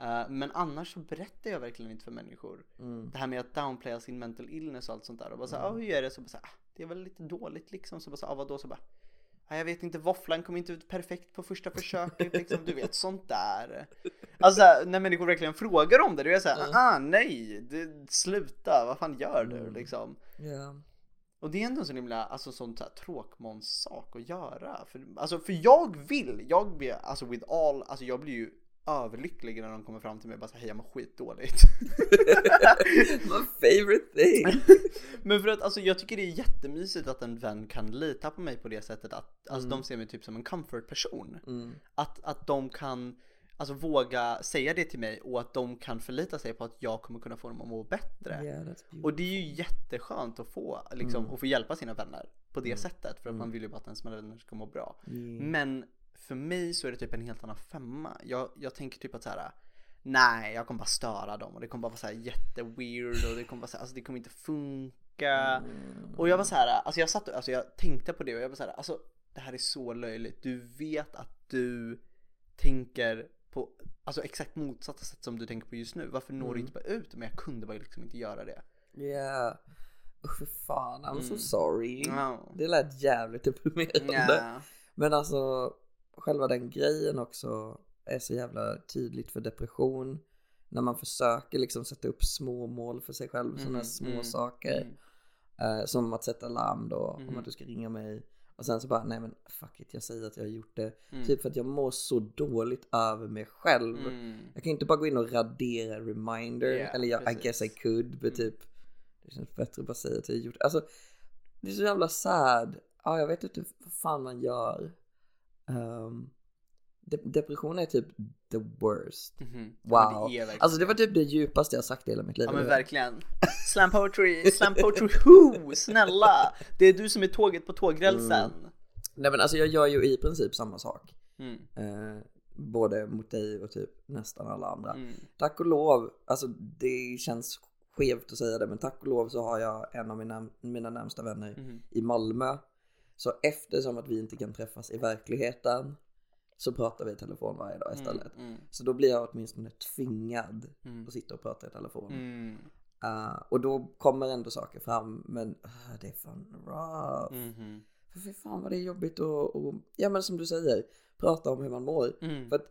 Eh, men annars så berättar jag verkligen inte för människor. Det här med att downplaya sin mental illness och allt sånt där. Och bara såhär, mm. hur är det? Så bara såhär, ah, det är väl lite dåligt liksom. Så bara såhär, ah, vadå? Så bara, ah, jag vet inte, våfflan kom inte ut perfekt på första försöket liksom. Du vet, sånt där. Alltså när människor verkligen frågar om det, då är jag såhär, ah nej, det, sluta, vad fan gör du liksom? Ja. Och det är ändå en sån himla, alltså sånt här tråkmåns sak att göra. För, alltså för jag vill, jag blir, alltså with all, alltså jag blir ju överlycklig när de kommer fram till mig och bara säger hej jag mår skitdåligt. My favorite thing. Men för att alltså jag tycker det är jättemysigt att en vän kan lita på mig på det sättet att alltså de ser mig typ som en comfort person. Mm. Att, att de kan alltså våga säga det till mig och att de kan förlita sig på att jag kommer kunna få dem att må bättre. Yeah. Och det är ju jätteskönt att få, liksom, att få hjälpa sina vänner på det sättet. För att man vill ju bara att ens vänner ska må bra. Men för mig så är det typ en helt annan femma. Jag, jag tänker typ att så här. Nej, jag kommer bara störa dem och det kommer bara vara så här jätteweird och det kommer bara så här, alltså det kommer inte funka. Och jag var så här, alltså jag satt alltså jag tänkte på det och jag var så här, alltså det här är så löjligt. Du vet att du tänker på alltså exakt motsatta sätt som du tänker på just nu. Varför når du inte bara ut? Men jag kunde bara liksom inte göra det. Yeah. Usch för fan, I'm so Mm. sorry. Ja. Det lät jävligt deprimerande. Ja. Men alltså, själva den grejen också är så jävla tydligt för depression. När man försöker liksom sätta upp små mål för sig själv, sådana Mhm, små mm, saker. mm. Eh, som att sätta larm då, om Mhm. att du ska ringa mig. Och sen så bara, nej men fuck it, jag säger att jag har gjort det. Mm. Typ för att jag mår så dåligt över mig själv. Mm. Jag kan inte bara gå in och radera reminder. Ja, eller jag, I guess I could, men Mm. typ det känns bättre att bara säga att jag har gjort det. Alltså, det är så jävla sad. Ja, jag vet inte vad fan man gör. Um, de- depression är typ the worst. Ja, men Wow. det är verkligen Alltså det var typ det djupaste jag sagt i hela mitt liv. Ja men verkligen. Slam poetry, slam poetry, who? Snälla! Det är du som är tåget på tågrälsen. Nej men alltså jag gör ju i princip samma sak. Mm. Eh, både mot dig och typ nästan alla andra. Mm. Tack och lov, alltså det känns skevt att säga det men tack och lov så har jag en av mina, mina närmsta vänner Mhm. i Malmö. Så eftersom att vi inte kan träffas i verkligheten så pratar vi i telefon varje dag istället. Mm. Så då blir jag åtminstone tvingad Mm. att sitta och prata i telefon. Mm. Eh, och då kommer ändå saker fram men uh, det är fan rough. Mhm. För fy fan vad det är jobbigt att, och, ja men som du säger, prata om hur man mår. Mm. För att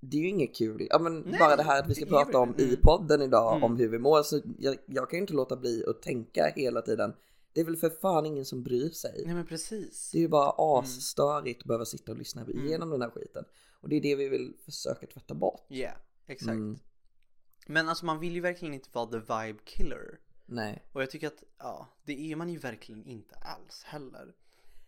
det är ju inget kul. Ja men Nej, bara det här att vi ska prata om i mm. podden idag Mm. om hur vi mår. Så jag, jag kan ju inte låta bli att tänka hela tiden. Det är väl för fan ingen som bryr sig. Nej men precis. Det är ju bara asstörigt att behöva sitta och lyssna Mm. igenom den här skiten. Och det är det vi vill försöka tvätta bort. Ja, exakt. Mm. Men alltså man vill ju verkligen inte vara the vibe killer. Nej. Och jag tycker att, ja, det är man ju verkligen inte alls heller.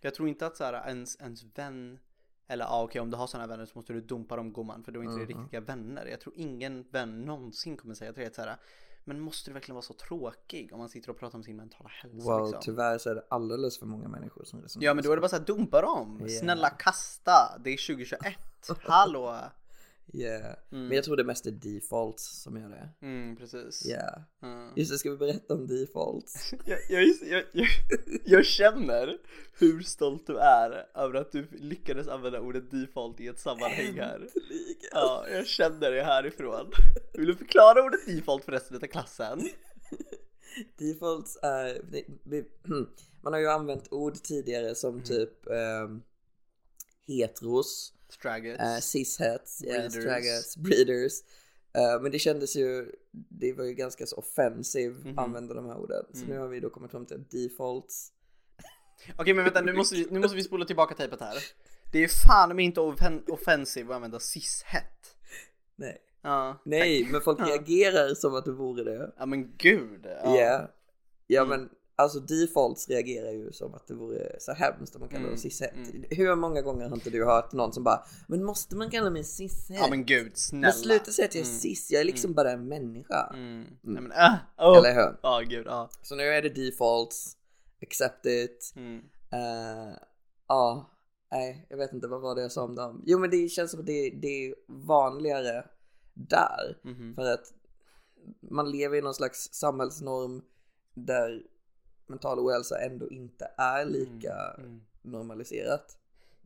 Jag tror inte att så här, ens, ens vän, eller ja okej om du har sådana vänner så måste du dumpa dem gumman för då är inte det Mhm. riktiga vänner. Jag tror ingen vän någonsin kommer säga till dig att så här, men måste du verkligen vara så tråkig om man sitter och pratar om sin mentala hälsa Wow, liksom? tyvärr så är det alldeles för många människor som resonerar Ja men då är det så. bara såhär, dumpa dem! Ja. Snälla kasta! Det är 2021! Hallå! Yeah. Mm. Men jag tror det mest är defaults som gör det. Mm, precis. Yeah. Mm. Just det, ska vi berätta om defaults? Jag, jag, jag, jag, jag känner hur stolt du är över att du lyckades använda ordet default i ett sammanhang här. Äntligen. Ja, jag känner det härifrån. Vill du förklara ordet default för resten av klassen? Defaults är, vi- man har ju använt ord tidigare som Mm. typ ehm, heteros, Straggets. uh, cishets, yeah, Breeders. straggers, breeders. Eh, men det kändes ju, det var ju ganska så offensive Mhm. att använda de här orden. Så Mm. nu har vi då kommit fram till defaults. Okej men vänta nu måste, vi, nu måste vi spola tillbaka tejpet här. Det är fan mig inte offen- offensive att använda cishet. Nej, Ja. nej men folk reagerar som att det vore det. Ja men gud. Ja, Ja. ja Mm. men alltså defaults reagerar ju som att det vore så hemskt om man kallar Mm, dem cishet. mm. Hur många gånger har inte du hört någon som bara Men måste man kalla mig cishet? Ja men gud, snälla. Men sluta säga att jag är Mm. cis, jag är liksom bara en människa. Mm. Nej men äh, oh. Eller hur? Ja gud, ja. Så nu är det defaults, accept it, Mm. eh, ja, nej jag vet inte vad var det jag sa om dem. Jo men det känns som att det, det är vanligare där. Mhm. För att man lever i någon slags samhällsnorm där mental ohälsa ändå inte är lika Mm. normaliserat.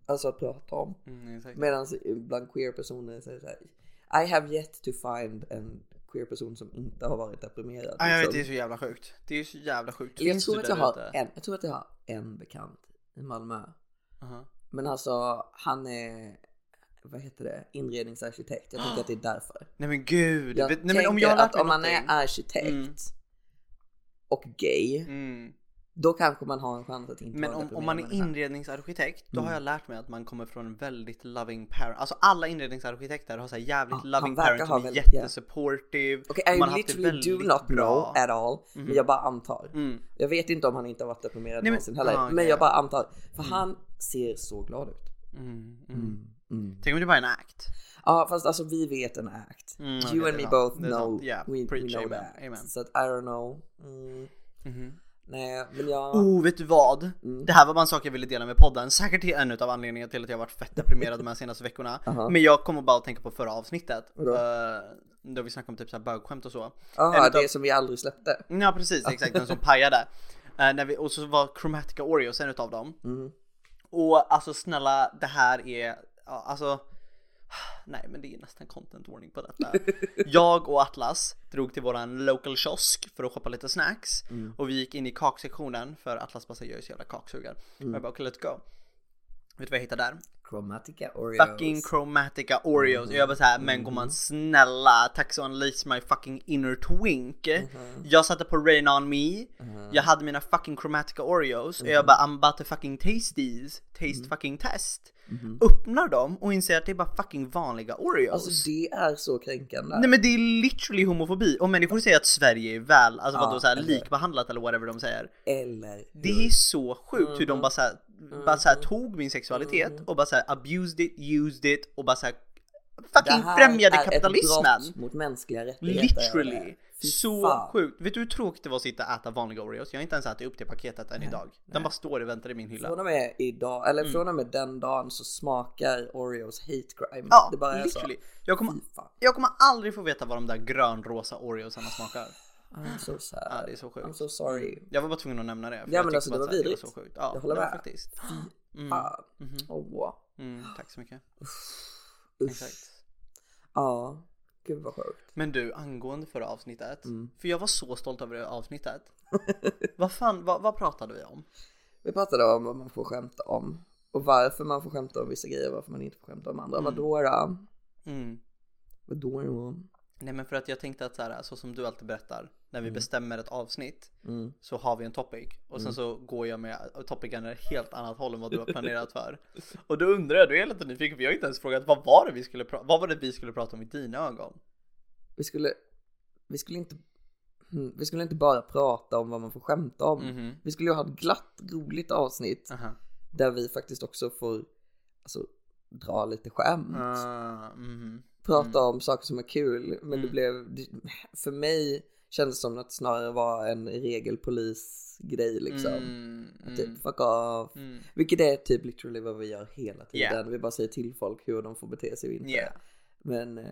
Alltså att prata om. Mm, exakt. Medan bland queer personer så är det så här, I have yet to find en queer person som inte har varit deprimerad. Vet, liksom. det är så jävla sjukt. Det är så jävla sjukt. jag, tror att jag, har ute? en, jag tror att jag har en bekant i Malmö. Aha. Men alltså han är, vad heter det, inredningsarkitekt. Jag tänker att det är därför. Nej men gud. Jag Nej men om jag att om man är arkitekt Mm. Och gay, Mm. då kanske man har en chans att inte Men om, om man är inredningsarkitekt, då Mm. har jag lärt mig att man kommer från en väldigt loving parent. Alltså alla inredningsarkitekter har så här jävligt han loving parent som är jättesupportive. Okej, och I man literally do not bra. know at all. Mhm. Men jag bara antar. Mm. Jag vet inte om han inte har varit deprimerad någonsin heller. ah, okej, men jag ja. bara antar. För han ser så glad ut. Mm. Mm. Tänk om det bara är en act. Ja fast alltså vi vet en act. Mm, you and me sant. both know. Yeah, we, we preach, know amen, that. amen. Så att I don't know. Mm. Mhm. Nej men jag... Oh, vet du vad? Mm. Det här var bara en sak jag ville dela med podden. Säkert till en av anledningarna till att jag varit fett deprimerad de här senaste veckorna. Aha. Men jag kommer bara att tänka på förra avsnittet. Vadå? Uh, då vi snackade om typ såhär bögskämt och så. Jaha, en det utav- som vi aldrig släppte. Ja precis, exakt den som pajade. Eh, när vi, och så var Chromatica Oreos en utav dem. Mm. Och alltså snälla, det här är, ja, alltså Nej men det är nästan content warning på detta. Jag och Atlas drog till våran local kiosk för att shoppa lite snacks. Och vi gick in i kaksektionen för Atlas bara säger jag är så jävla kaksugen. Och jag bara okej let's go. Vet du vad jag hittade där? Chromatica Oreos. Fucking Chromatica Oreos. Och jag bara såhär, men gumman snälla, tack så unleash my fucking inner twink. Jag satte på Rain On Me, jag hade mina fucking Chromatica Oreos och jag bara I'm about to fucking taste these, taste fucking test. Öppnar dem och inser att det är bara fucking vanliga Oreos. Alltså det är så kränkande. Nej men det är literally homofobi. Och människor säger att Sverige är väl, alltså vadå såhär likbehandlat eller whatever de säger. Eller Det är så sjukt hur de bara såhär, bara såhär tog min sexualitet och bara såhär abused it, used it och bara såhär fucking främjade är kapitalismen. ett brott mot mänskliga rättigheter. Literally. Så fan. sjukt. Vet du hur tråkigt det var att sitta och äta vanliga Oreos? Jag har inte ens ätit upp det paketet än idag. Den bara står och väntar i min hylla. Från och med idag, eller från och med den dagen så smakar Oreos hate crime. Mm. Ja, det bara är literally. så. Jag kommer, jag kommer aldrig få veta vad de där grönrosa Oreosarna smakar. I'm so sad. Ja, det är så sjukt. I'm so sorry. Jag var bara tvungen att nämna det. för Ja, jag men alltså, det var så här, vidrigt. så sjukt. Ja, Jag håller det med. faktiskt. Mm. Ah. Mhm. Åh. Mm, tack så mycket. Usch. Exakt. Ja, gud vad sjukt. Men du, angående förra avsnittet. Mm. För jag var så stolt över det avsnittet. vad fan, vad, vad pratade vi om? Vi pratade om vad man får skämta om. Och varför man får skämta om vissa grejer och varför man inte får skämta om andra. Vadå då? Mm. Vadå då? Nej men för att jag tänkte att så här, så som du alltid berättar, när vi bestämmer ett avsnitt Mm. så har vi en topic och sen så går jag med topicen ett helt annat håll än vad du har planerat för. Och då undrar jag, du är lite nyfiken för jag har inte ens frågat vad var det vi skulle prata vad var det vi skulle prata om i dina ögon? Vi skulle, vi skulle inte, hmm, vi skulle inte bara prata om vad man får skämta om. Mhm. Vi skulle ju ha ett glatt, roligt avsnitt Aha. där vi faktiskt också får alltså, dra lite skämt. Ah, mhm. Prata om saker som är kul. Men Mm. det blev, för mig kändes som att det snarare var en regelpolisgrej liksom. Mm, Att Typ mm, fuck off. mm. Vilket är typ literally vad vi gör hela tiden. Yeah. Vi bara säger till folk hur de får bete sig och inte. Yeah. Men eh,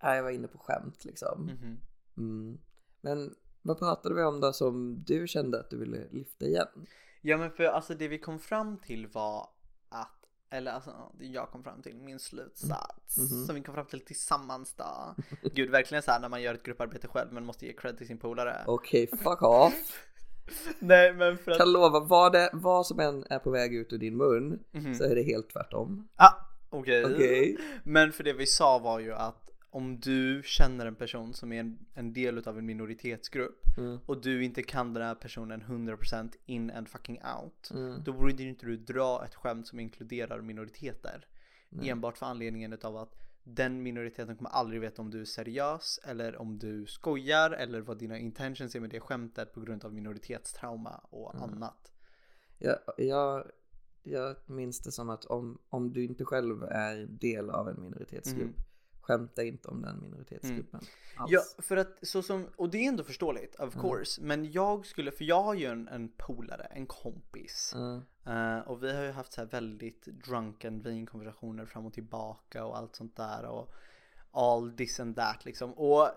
jag var inne på skämt liksom. Mhm. Mm. Men vad pratade vi om då som du kände att du ville lyfta igen? Ja men för alltså det vi kom fram till var att eller alltså det jag kom fram till, min slutsats Mhm. som vi kom fram till tillsammans då. Gud verkligen så här när man gör ett grupparbete själv men måste ge cred till sin polare. Okej, fuck off. Nej men för att Kan lova, vad, det, vad som än är på väg ut ur din mun Mhm. så är det helt tvärtom. Ah, okej. Okej. Men för det vi sa var ju att om du känner en person som är en, en del av en minoritetsgrupp Mm. och du inte kan den här personen 100% in and fucking out. Mm. Då borde inte du dra ett skämt som inkluderar minoriteter. Enbart för anledningen utav att den minoriteten kommer aldrig veta om du är seriös eller om du skojar eller vad dina intentions är med det skämtet på grund av minoritetstrauma och Mm. annat. Jag, jag, jag minns det som att om, om du inte själv är del av en minoritetsgrupp, Mm. Skämta inte om den minoritetsgruppen. Alls. Ja, för att så som, och det är ändå förståeligt of Mm. course, men jag skulle, för jag har ju en, en polare, en kompis. Mm. Eh, och vi har ju haft så här väldigt drunken vinkonversationer fram och tillbaka och allt sånt där och all this and that liksom. Och eh,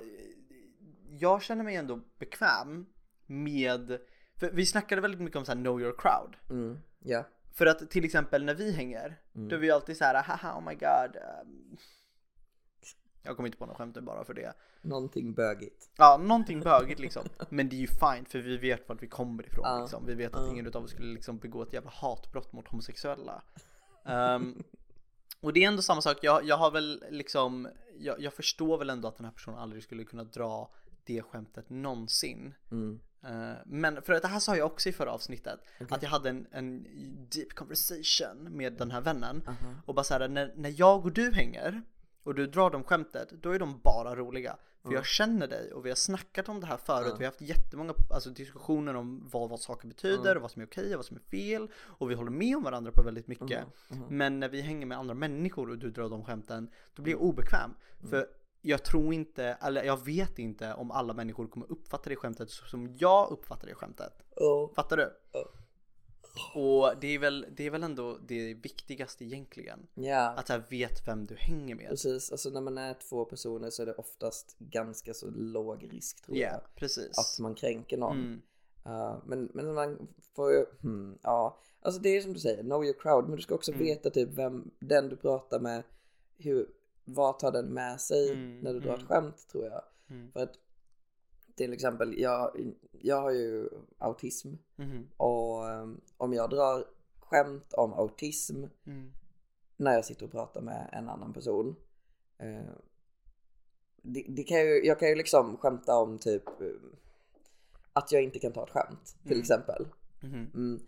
jag känner mig ändå bekväm med, för vi snackade väldigt mycket om så här know your crowd. Mm. Ja. För att till exempel när vi hänger, då är vi alltid så här haha oh my god. ehm, jag kommer inte på något skämt nu bara för det. Någonting bögigt. Ja, någonting bögigt liksom. Men det är ju fine för vi vet vart vi kommer ifrån Ja. liksom. Vi vet att ingen utav oss skulle liksom begå ett jävla hatbrott mot homosexuella. Ehm, och det är ändå samma sak, jag, jag har väl liksom, jag, jag förstår väl ändå att den här personen aldrig skulle kunna dra det skämtet någonsin. Mm. Eh, Men för att det här sa jag också i förra avsnittet Att jag hade en, en deep conversation med den här vännen Och bara såhär, när, när jag och du hänger Och du drar de skämtet, då är de bara roliga. För jag känner dig och vi har snackat om det här förut. Vi har haft jättemånga alltså, diskussioner om vad, vad saker betyder och vad som är okej och vad som är fel. Och vi håller med om varandra på väldigt mycket. Men när vi hänger med andra människor och du drar de skämten Då blir jag obekväm. För jag tror inte, eller jag vet inte om alla människor kommer uppfatta det skämtet som jag uppfattar det skämtet. Fattar du? Och det är väl, det är väl ändå det viktigaste egentligen. Ja, Att jag vet vem du hänger med. precis. Alltså när man är två personer så är det oftast ganska så låg risk tror Ja, jag. precis. Att man kränker någon. Mm. Uh, men, men man får ju, hmm, ja. Alltså det är som du säger, know your crowd. Men du ska också Mm. veta typ vem, den du pratar med, hur, vad tar den med sig Mm, när du drar ett mm. skämt tror jag. Mm. För att till exempel, jag, jag har ju autism Mhm. och um, om jag drar skämt om autism Mm. när jag sitter och pratar med en annan person. Eh, det, det kan ju, jag kan ju liksom skämta om typ eh, att jag inte kan ta ett skämt till Mm. exempel. Mhm. Mm.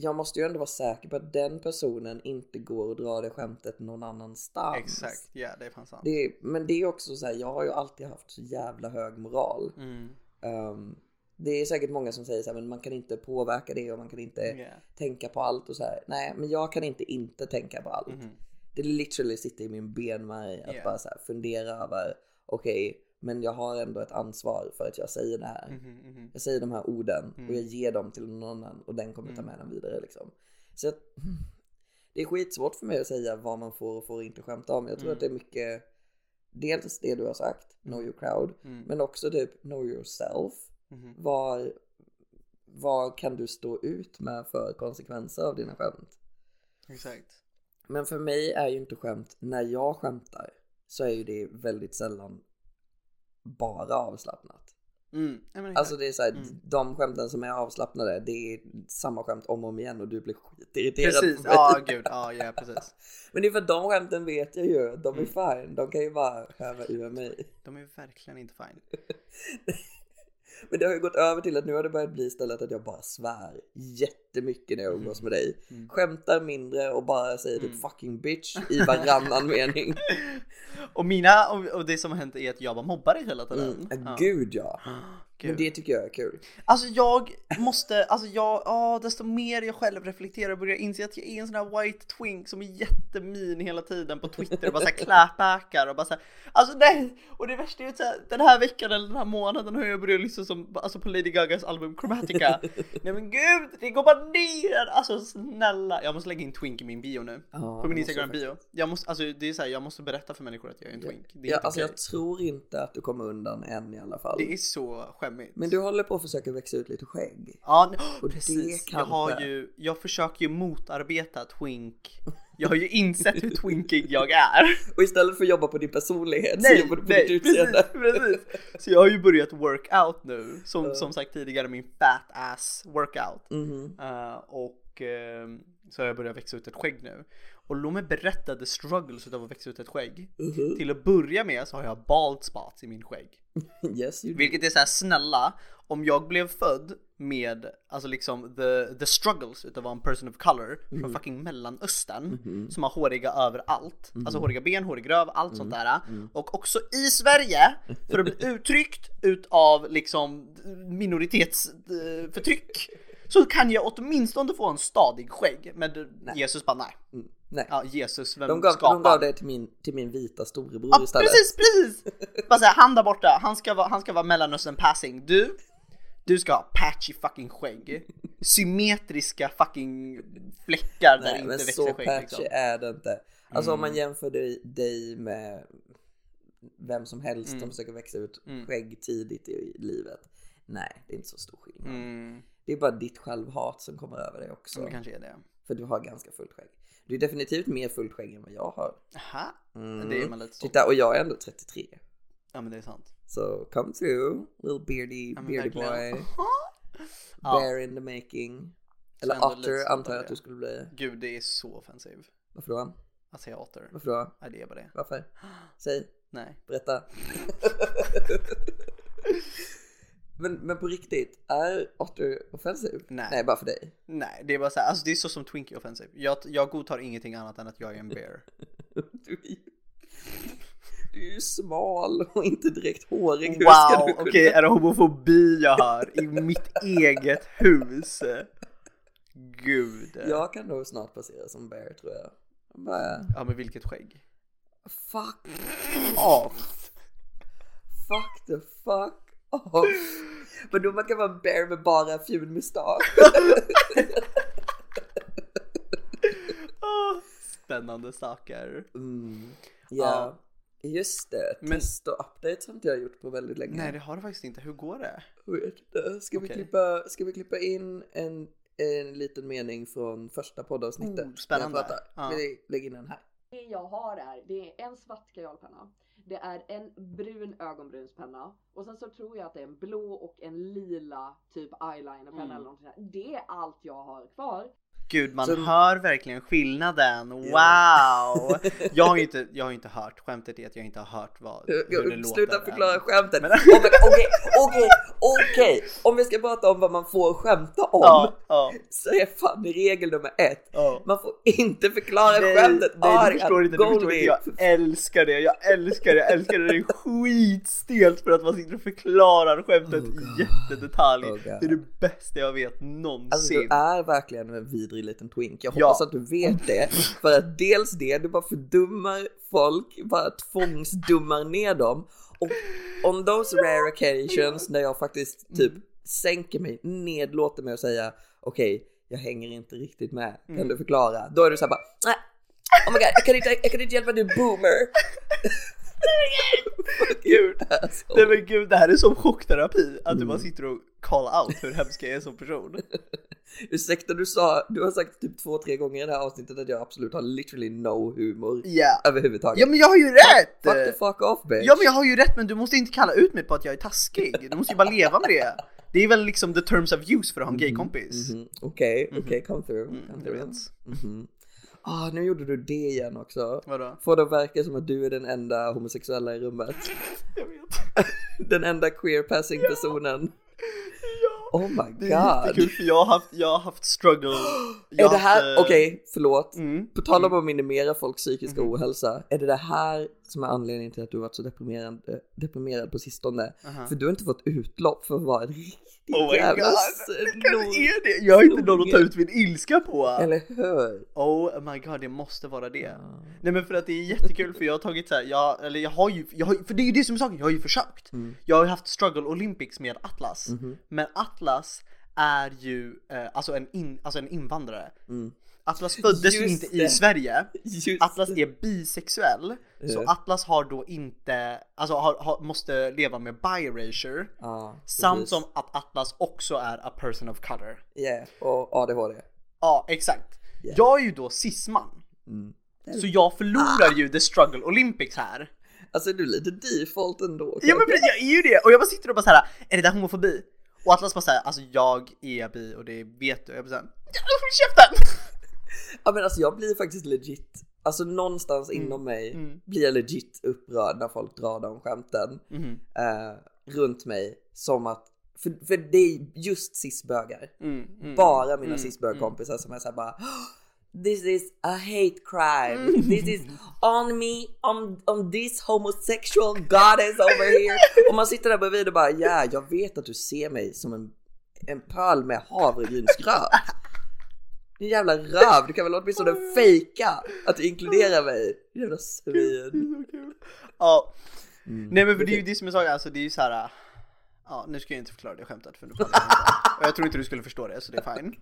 Jag måste ju ändå vara säker på att den personen inte går och drar det skämtet någon annanstans. Exakt, ja det är fan sant. Det, är- men det är också så här, jag har ju alltid haft så jävla hög moral. Mm. Um, det är säkert många som säger så här, men man kan inte påverka det och man kan inte Yeah. tänka på allt och så här. Nej, men jag kan inte inte tänka på allt. Mhm. Det literally sitter i min benmärg att Yeah. bara så fundera över, okej, men jag har ändå ett ansvar för att jag säger det här. Mhm, mhm. Jag säger de här orden och Mm. jag ger dem till någon annan och den kommer ta med dem vidare liksom. Så att, det är skitsvårt för mig att säga vad man får och får inte skämta om. Jag tror Mm. att det är mycket, dels det du har sagt, know your crowd, Mm. men också typ know yourself. Mhm. Vad, vad kan du stå ut med för konsekvenser av dina skämt? Exakt. Men för mig är ju inte skämt, när jag skämtar så är ju det väldigt sällan bara avslappnat. Mm. Exakt. Alltså det är så här, Mm. de skämten som är avslappnade, det är samma skämt om och om igen och du blir skitirriterad Precis, ja gud, ja ja precis. Men det är för att de skämten vet jag ju, de är Mm. fine, de kan ju bara häva ur mig. De är verkligen inte fine. Men det har ju gått över till att nu har det börjat bli istället att jag bara svär jättemycket när jag umgås med dig. Mm. Skämtar mindre och bara säger typ Mm. fucking bitch i varannan mening. Och mina, och, och det som har hänt är att jag bara mobbar dig hela tiden. Mm, Ja. Gud ja. Gud. Men det tycker jag är kul. Alltså jag måste, alltså jag, ja desto mer jag själv reflekterar och börjar inse att jag är en sån här white twink som är jättemin hela tiden på Twitter och bara såhär clapbackar och bara såhär Alltså nej! Och det värsta är ju såhär, den här veckan eller den här månaden har jag börjat lyssna som, alltså på Lady Gagas album Chromatica Nej men gud, det går bara ner! Alltså snälla! Jag måste lägga in twink i min bio nu. Ja, på min måste Instagram jag måste, alltså det är såhär, jag måste berätta för människor att jag är en twink. Det är Ja, inte alltså okej. jag tror inte att du kommer undan än i alla fall. Det är så skämmigt. Men du håller på att försöka växa ut lite skägg. Ja, Och precis. Jag har ju, jag försöker ju motarbeta twink. Jag har ju insett hur twinkig jag är. Och istället för att jobba på din personlighet så Nej, jobbar du på nej, ditt precis, utseende. precis. Så jag har ju börjat workout nu. Som, som sagt tidigare, min fat ass workout. Mhm. Eh, och ehm, så har jag börjat växa ut ett skägg nu. Och låt mig berätta the struggles utav att växa ut ett skägg. Mhm. Till att börja med så har jag bald spots i min skägg. Yes. Vilket är så här snälla, om jag blev född med, alltså liksom the, the struggles utav att vara en person of color från fucking mellanöstern som har håriga överallt, alltså håriga ben, hårig röv, allt sånt där och också i Sverige för att bli uttryckt utav liksom minoritetsförtryck så kan jag åtminstone få en stadig skägg men du, Jesus bara nej. Mm, Nej. Ja Jesus, vem De gav, skapar? de gav det till min, till min vita storebror Ja istället. precis, precis! Bara såhär, han där borta, han ska vara, han ska vara mellanöstern passing. Du, du ska ha patchy fucking skägg. Symmetriska fucking fläckar där Nej, inte men växer så skägg patchy liksom. är det inte. Alltså om man Mm. jämför dig, dig med vem som helst Mm. som försöker växa ut skägg tidigt i livet. Nej, det är inte så stor skillnad. Mm, Det är bara ditt självhat som kommer över dig också. det kanske är det. För du har ganska fullt skägg. Du är definitivt mer fullt skägg än vad jag har. Aha, Mm. det är man lite stolt Titta, och jag är ändå 33. Ja men det är sant. Så come through, little beardy, Ja, beardy verkligen. boy. Ja. Bear in the making. Eller otter antar jag att du skulle bli. Gud det är så offensiv. Varför då? Att säga otter. Varför då? Nej det är bara det. Varför? Säg, Nej. berätta. men, men på riktigt, är otter offensiv? Nej. Nej, bara för dig. Nej det är bara såhär, alltså det är så som Twinkie offensive. Jag, jag godtar ingenting annat än att jag är en bear. Du är ju, du är ju smal och inte direkt hårig. Hur Wow, okej kunna- är det homofobi jag hör i mitt eget hus? Gud. Jag kan nog snart passera som bear tror jag. jag bara, Ja men vilket skägg. fuck off. Fuck the fuck off. Men då man kan vara en bear med bara fjun mustasch. Spännande saker. Mm. Ja. Just det, Men- test och updates har inte jag gjort på väldigt länge. Nej det har du faktiskt inte. Hur går det? Vet inte. Ska, vi Okej. klippa, ska vi klippa in en, en liten mening från första poddavsnittet? Oh, spännande. Pratar? Ja. Vi lägger in den här. Det jag har är, det är en svart kajalpenna. Det är en brun ögonbrynspenna och sen så tror jag att det är en blå och en lila typ eyelinerpenna Mm. eller någonting sånt. Det är allt jag har kvar. Gud, man Så- hör verkligen skillnaden. Wow! Ja. jag, har ju inte, jag har inte hört, skämtet är att jag inte har hört vad, hur det Sluta låter förklara än. skämtet. Okej, okej, okej. Om vi ska prata om vad man får skämta om Ja, ja, så är fan regel nummer ett. ja. Man får inte förklara Nej, skämtet nej du förstår inte, du förstår inte. Jag älskar det, jag älskar det, jag älskar det. Det är skitstelt för att man sitter och förklarar skämtet Oh i God. jättedetalj. Oh God. det är det bästa jag vet Alltså någonsin. du är verkligen en vidrig liten twink. Jag Ja. hoppas att du vet det. För att dels det, du bara fördummar folk, bara tvångsdummar ner dem. Och on those rare occasions när jag faktiskt typ sänker mig, nedlåter mig och säga okej, jag hänger inte riktigt med. Kan Mm. du förklara? Då är du såhär bara nej. Oh my god, jag kan inte, jag kan inte hjälpa du boomer. Gud. Nej men gud, det här är som chockterapi. Att du bara sitter och call out hur hemsk jag är som person. Ursäkta, du sa, du har sagt typ två, tre gånger i det här avsnittet att jag absolut har literally no humor Ja. överhuvudtaget. Ja men jag har ju rätt! Fuck the fuck off bitch. Ja men jag har ju rätt men du måste inte kalla ut mig på att jag är taskig. Du måste ju bara leva med det. Det är väl liksom the terms of use för att ha en gaykompis. Mhm, Okej, okej, come through. Mm, come through. Ah, nu gjorde du det igen också. Vadå? Får det verka som att du är den enda homosexuella i rummet. Jag vet. Den enda queer passing personen. Oh my Det är god. jättekul för jag har haft, jag har haft struggle. Jag Är har det här, haft, eh, okej, förlåt. Mm. På tal om att minimera folks psykiska Mhm. ohälsa, är det det här som är anledningen till att du varit så deprimerad, deprimerad på sistone? Aha. För du har inte fått utlopp för att vara en riktig Oh my jävla god, snor. är det. Jag har inte någon att ta ut min ilska på. Eller hur? Oh my god, det måste vara det. Nej men för att det är jättekul för jag har tagit så här, jag, eller jag har ju, jag har, för det är ju det som är saken, jag har ju försökt. Mm. Jag har ju haft struggle olympics med Atlas. Mhm. Men Atlas är ju eh, alltså, en in, alltså en invandrare. Mm. Atlas föddes ju inte i. Sverige. Just Atlas är bisexuell. Så Ja. Atlas har då inte, alltså har, har, måste leva med bi-erasure. Ja, Samt precis. som att Atlas också är a person of color. Yeah, och ADHD. Ja, exakt. Ja. Jag är ju då cisman. Mm. Så jag förlorar ju the struggle olympics här. Alltså du är lite default ändå. Ja men precis, jag är ju det! Och jag bara sitter och bara såhär, är det där homofobi? Och Atlas bara såhär, alltså jag är bi och det vet du. Jag bara såhär, käften! Ja men alltså jag blir faktiskt legit, alltså någonstans Mm. inom mig Mm. blir jag legit upprörd när folk drar de skämten Mhm. eh, runt mig som att, för, för det är just cisbögar. Mm, mm, Bara mina mm, cisbögkompisar som är såhär bara This is a hate crime. This is on me, on, on this homosexual goddess over here. Och man sitter där bredvid och bara ja, jag vet att du ser mig som en, en pöl med havregrynsgröt. Din jävla röv, du kan väl åtminstone fejka att du inkluderar mig. Jävla svin. Så. Ja, Mm. nej men för det är ju det som är saken, alltså det är ju såhär Ja, nu ska jag inte förklara det skämtet för nu jag. Och jag tror inte du skulle förstå det så det är fine.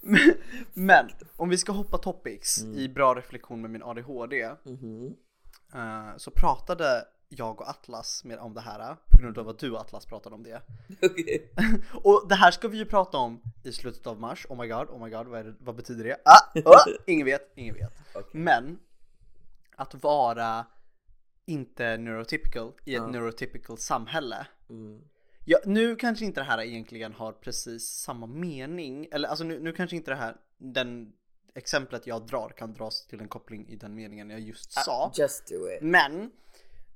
Men, men om vi ska hoppa topics i bra reflektion med min ADHD Mhm. eh, så pratade jag och Atlas med, om det här eh, på grund av att du och Atlas pratade om det. Okej. Och det här ska vi ju prata om i slutet av mars. Oh my god, oh my god, vad, är det, vad betyder det? Ah, ah, ingen vet, ingen vet. Okej. Men att vara inte neurotypical i ett Ja. neurotypical samhälle. Mm. Ja, nu kanske inte det här egentligen har precis samma mening, eller alltså nu, nu kanske inte det här, den exemplet jag drar kan dras till en koppling i den meningen jag just sa. Just do it. Men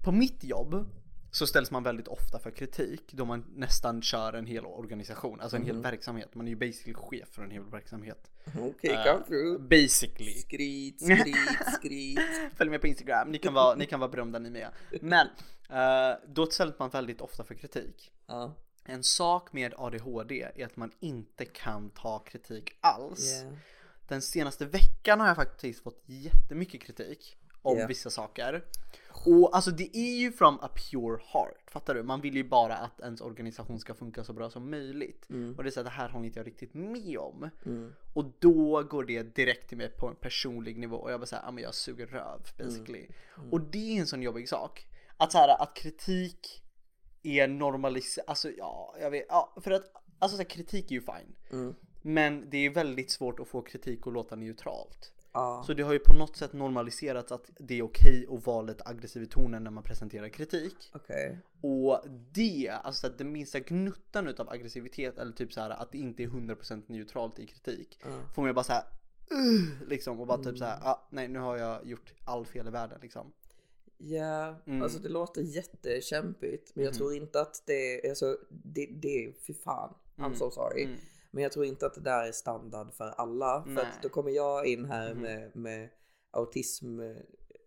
på mitt jobb så ställs man väldigt ofta för kritik då man nästan kör en hel organisation, alltså en hel verksamhet. Man är ju basically chef för en hel verksamhet. Okej, Eh, come through. Basically. Skrit, skrit, skrit. Följ med på Instagram, ni kan vara, ni kan vara berömda ni med. Men eh, då ställs man väldigt ofta för kritik. Ja. En sak med ADHD är att man inte kan ta kritik alls. Yeah. Den senaste veckan har jag faktiskt fått jättemycket kritik om Ja. vissa saker. Och alltså det är ju from a pure heart, fattar du? Man vill ju bara att ens organisation ska funka så bra som möjligt. Och det är så att det här håller inte jag riktigt med om. Mm. Och då går det direkt till mig på en personlig nivå och jag bara säger, ja men jag suger röv basically. Och det är en sån jobbig sak. Att så här, att kritik är normaliserat, alltså ja, jag vet, ja, för att alltså så här, kritik är ju fine. Mm. Men det är väldigt svårt att få kritik att låta neutralt. Ja. Så det har ju på något sätt normaliserats att det är okej att vara lite aggressiv i tonen när man presenterar kritik. Okej. Och det, alltså att den minsta gnuttan utav aggressivitet eller typ så här att det inte är 100% neutralt i kritik. Ja. Får mig bara så här, "Ugh", liksom och bara typ så här, ah, nej nu har jag gjort all fel i världen liksom. Ja, Mm. alltså det låter jättekämpigt. Men jag Mhm. tror inte att det är så, det, det, fy fan. I'm Mm. so sorry. Mm. Men jag tror inte att det där är standard för alla. För Nej. att då kommer jag in här Mhm. med, med autism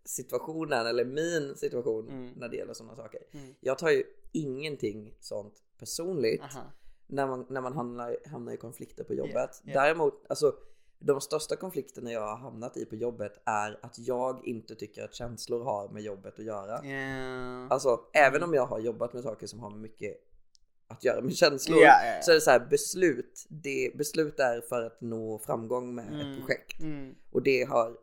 situationen eller min situation Mm. när det gäller sådana saker. Mm. Jag tar ju ingenting sånt personligt Aha. när man, när man hamnar, hamnar i konflikter på jobbet. Yeah, yeah. Däremot, alltså de största konflikterna jag har hamnat i på jobbet är att jag inte tycker att känslor har med jobbet att göra. Yeah. Alltså även om jag har jobbat med saker som har mycket att göra med känslor Ja, ja, ja. så är det så här beslut. Det, beslut är för att nå framgång med Mm. ett projekt Mm. och det har,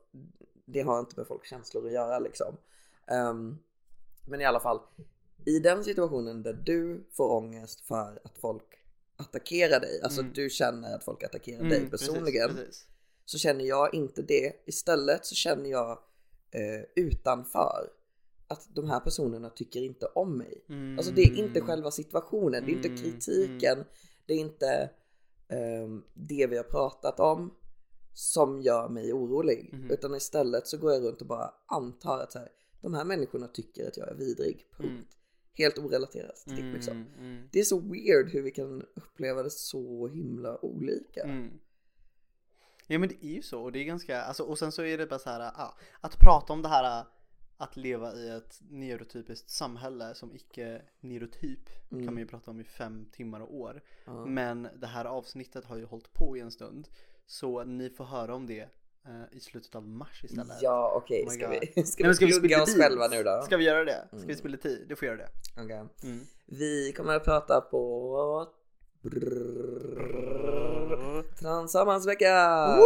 det har inte med folks känslor att göra liksom. Ehm, men i alla fall i den situationen där du får ångest för att folk attackerar dig, alltså Mm. du känner att folk attackerar Mm, dig precis, personligen precis. så känner jag inte det. Istället så känner jag eh, utanför att de här personerna tycker inte om mig. Alltså det är inte själva situationen, det är inte Mm, kritiken, det är inte ehm, det vi har pratat om som gör mig orolig. Mhm. Utan istället så går jag runt och bara antar att så här, de här människorna tycker att jag är vidrig. Punkt. Mm. Helt orelaterat till Mm, liksom. mm, Det är så weird hur vi kan uppleva det så himla olika. mm. Ja men det är ju så och det är ganska, alltså och sen så är det bara så här, ja, att prata om det här att leva i ett neurotypiskt samhälle som icke neurotyp Mm. kan man ju prata om i fem timmar och år. Ja. Men det här avsnittet har ju hållit på i en stund. Så ni får höra om det eh, i slutet av mars istället. Ja okej, Oh my ska, vi, ska, Nej, vi plugga oss tid? själva nu då? Ska vi göra det? Ska Mm. vi spilla tid? Du får göra det. Okej. Mm. Vi kommer att prata på Transsammansveckan!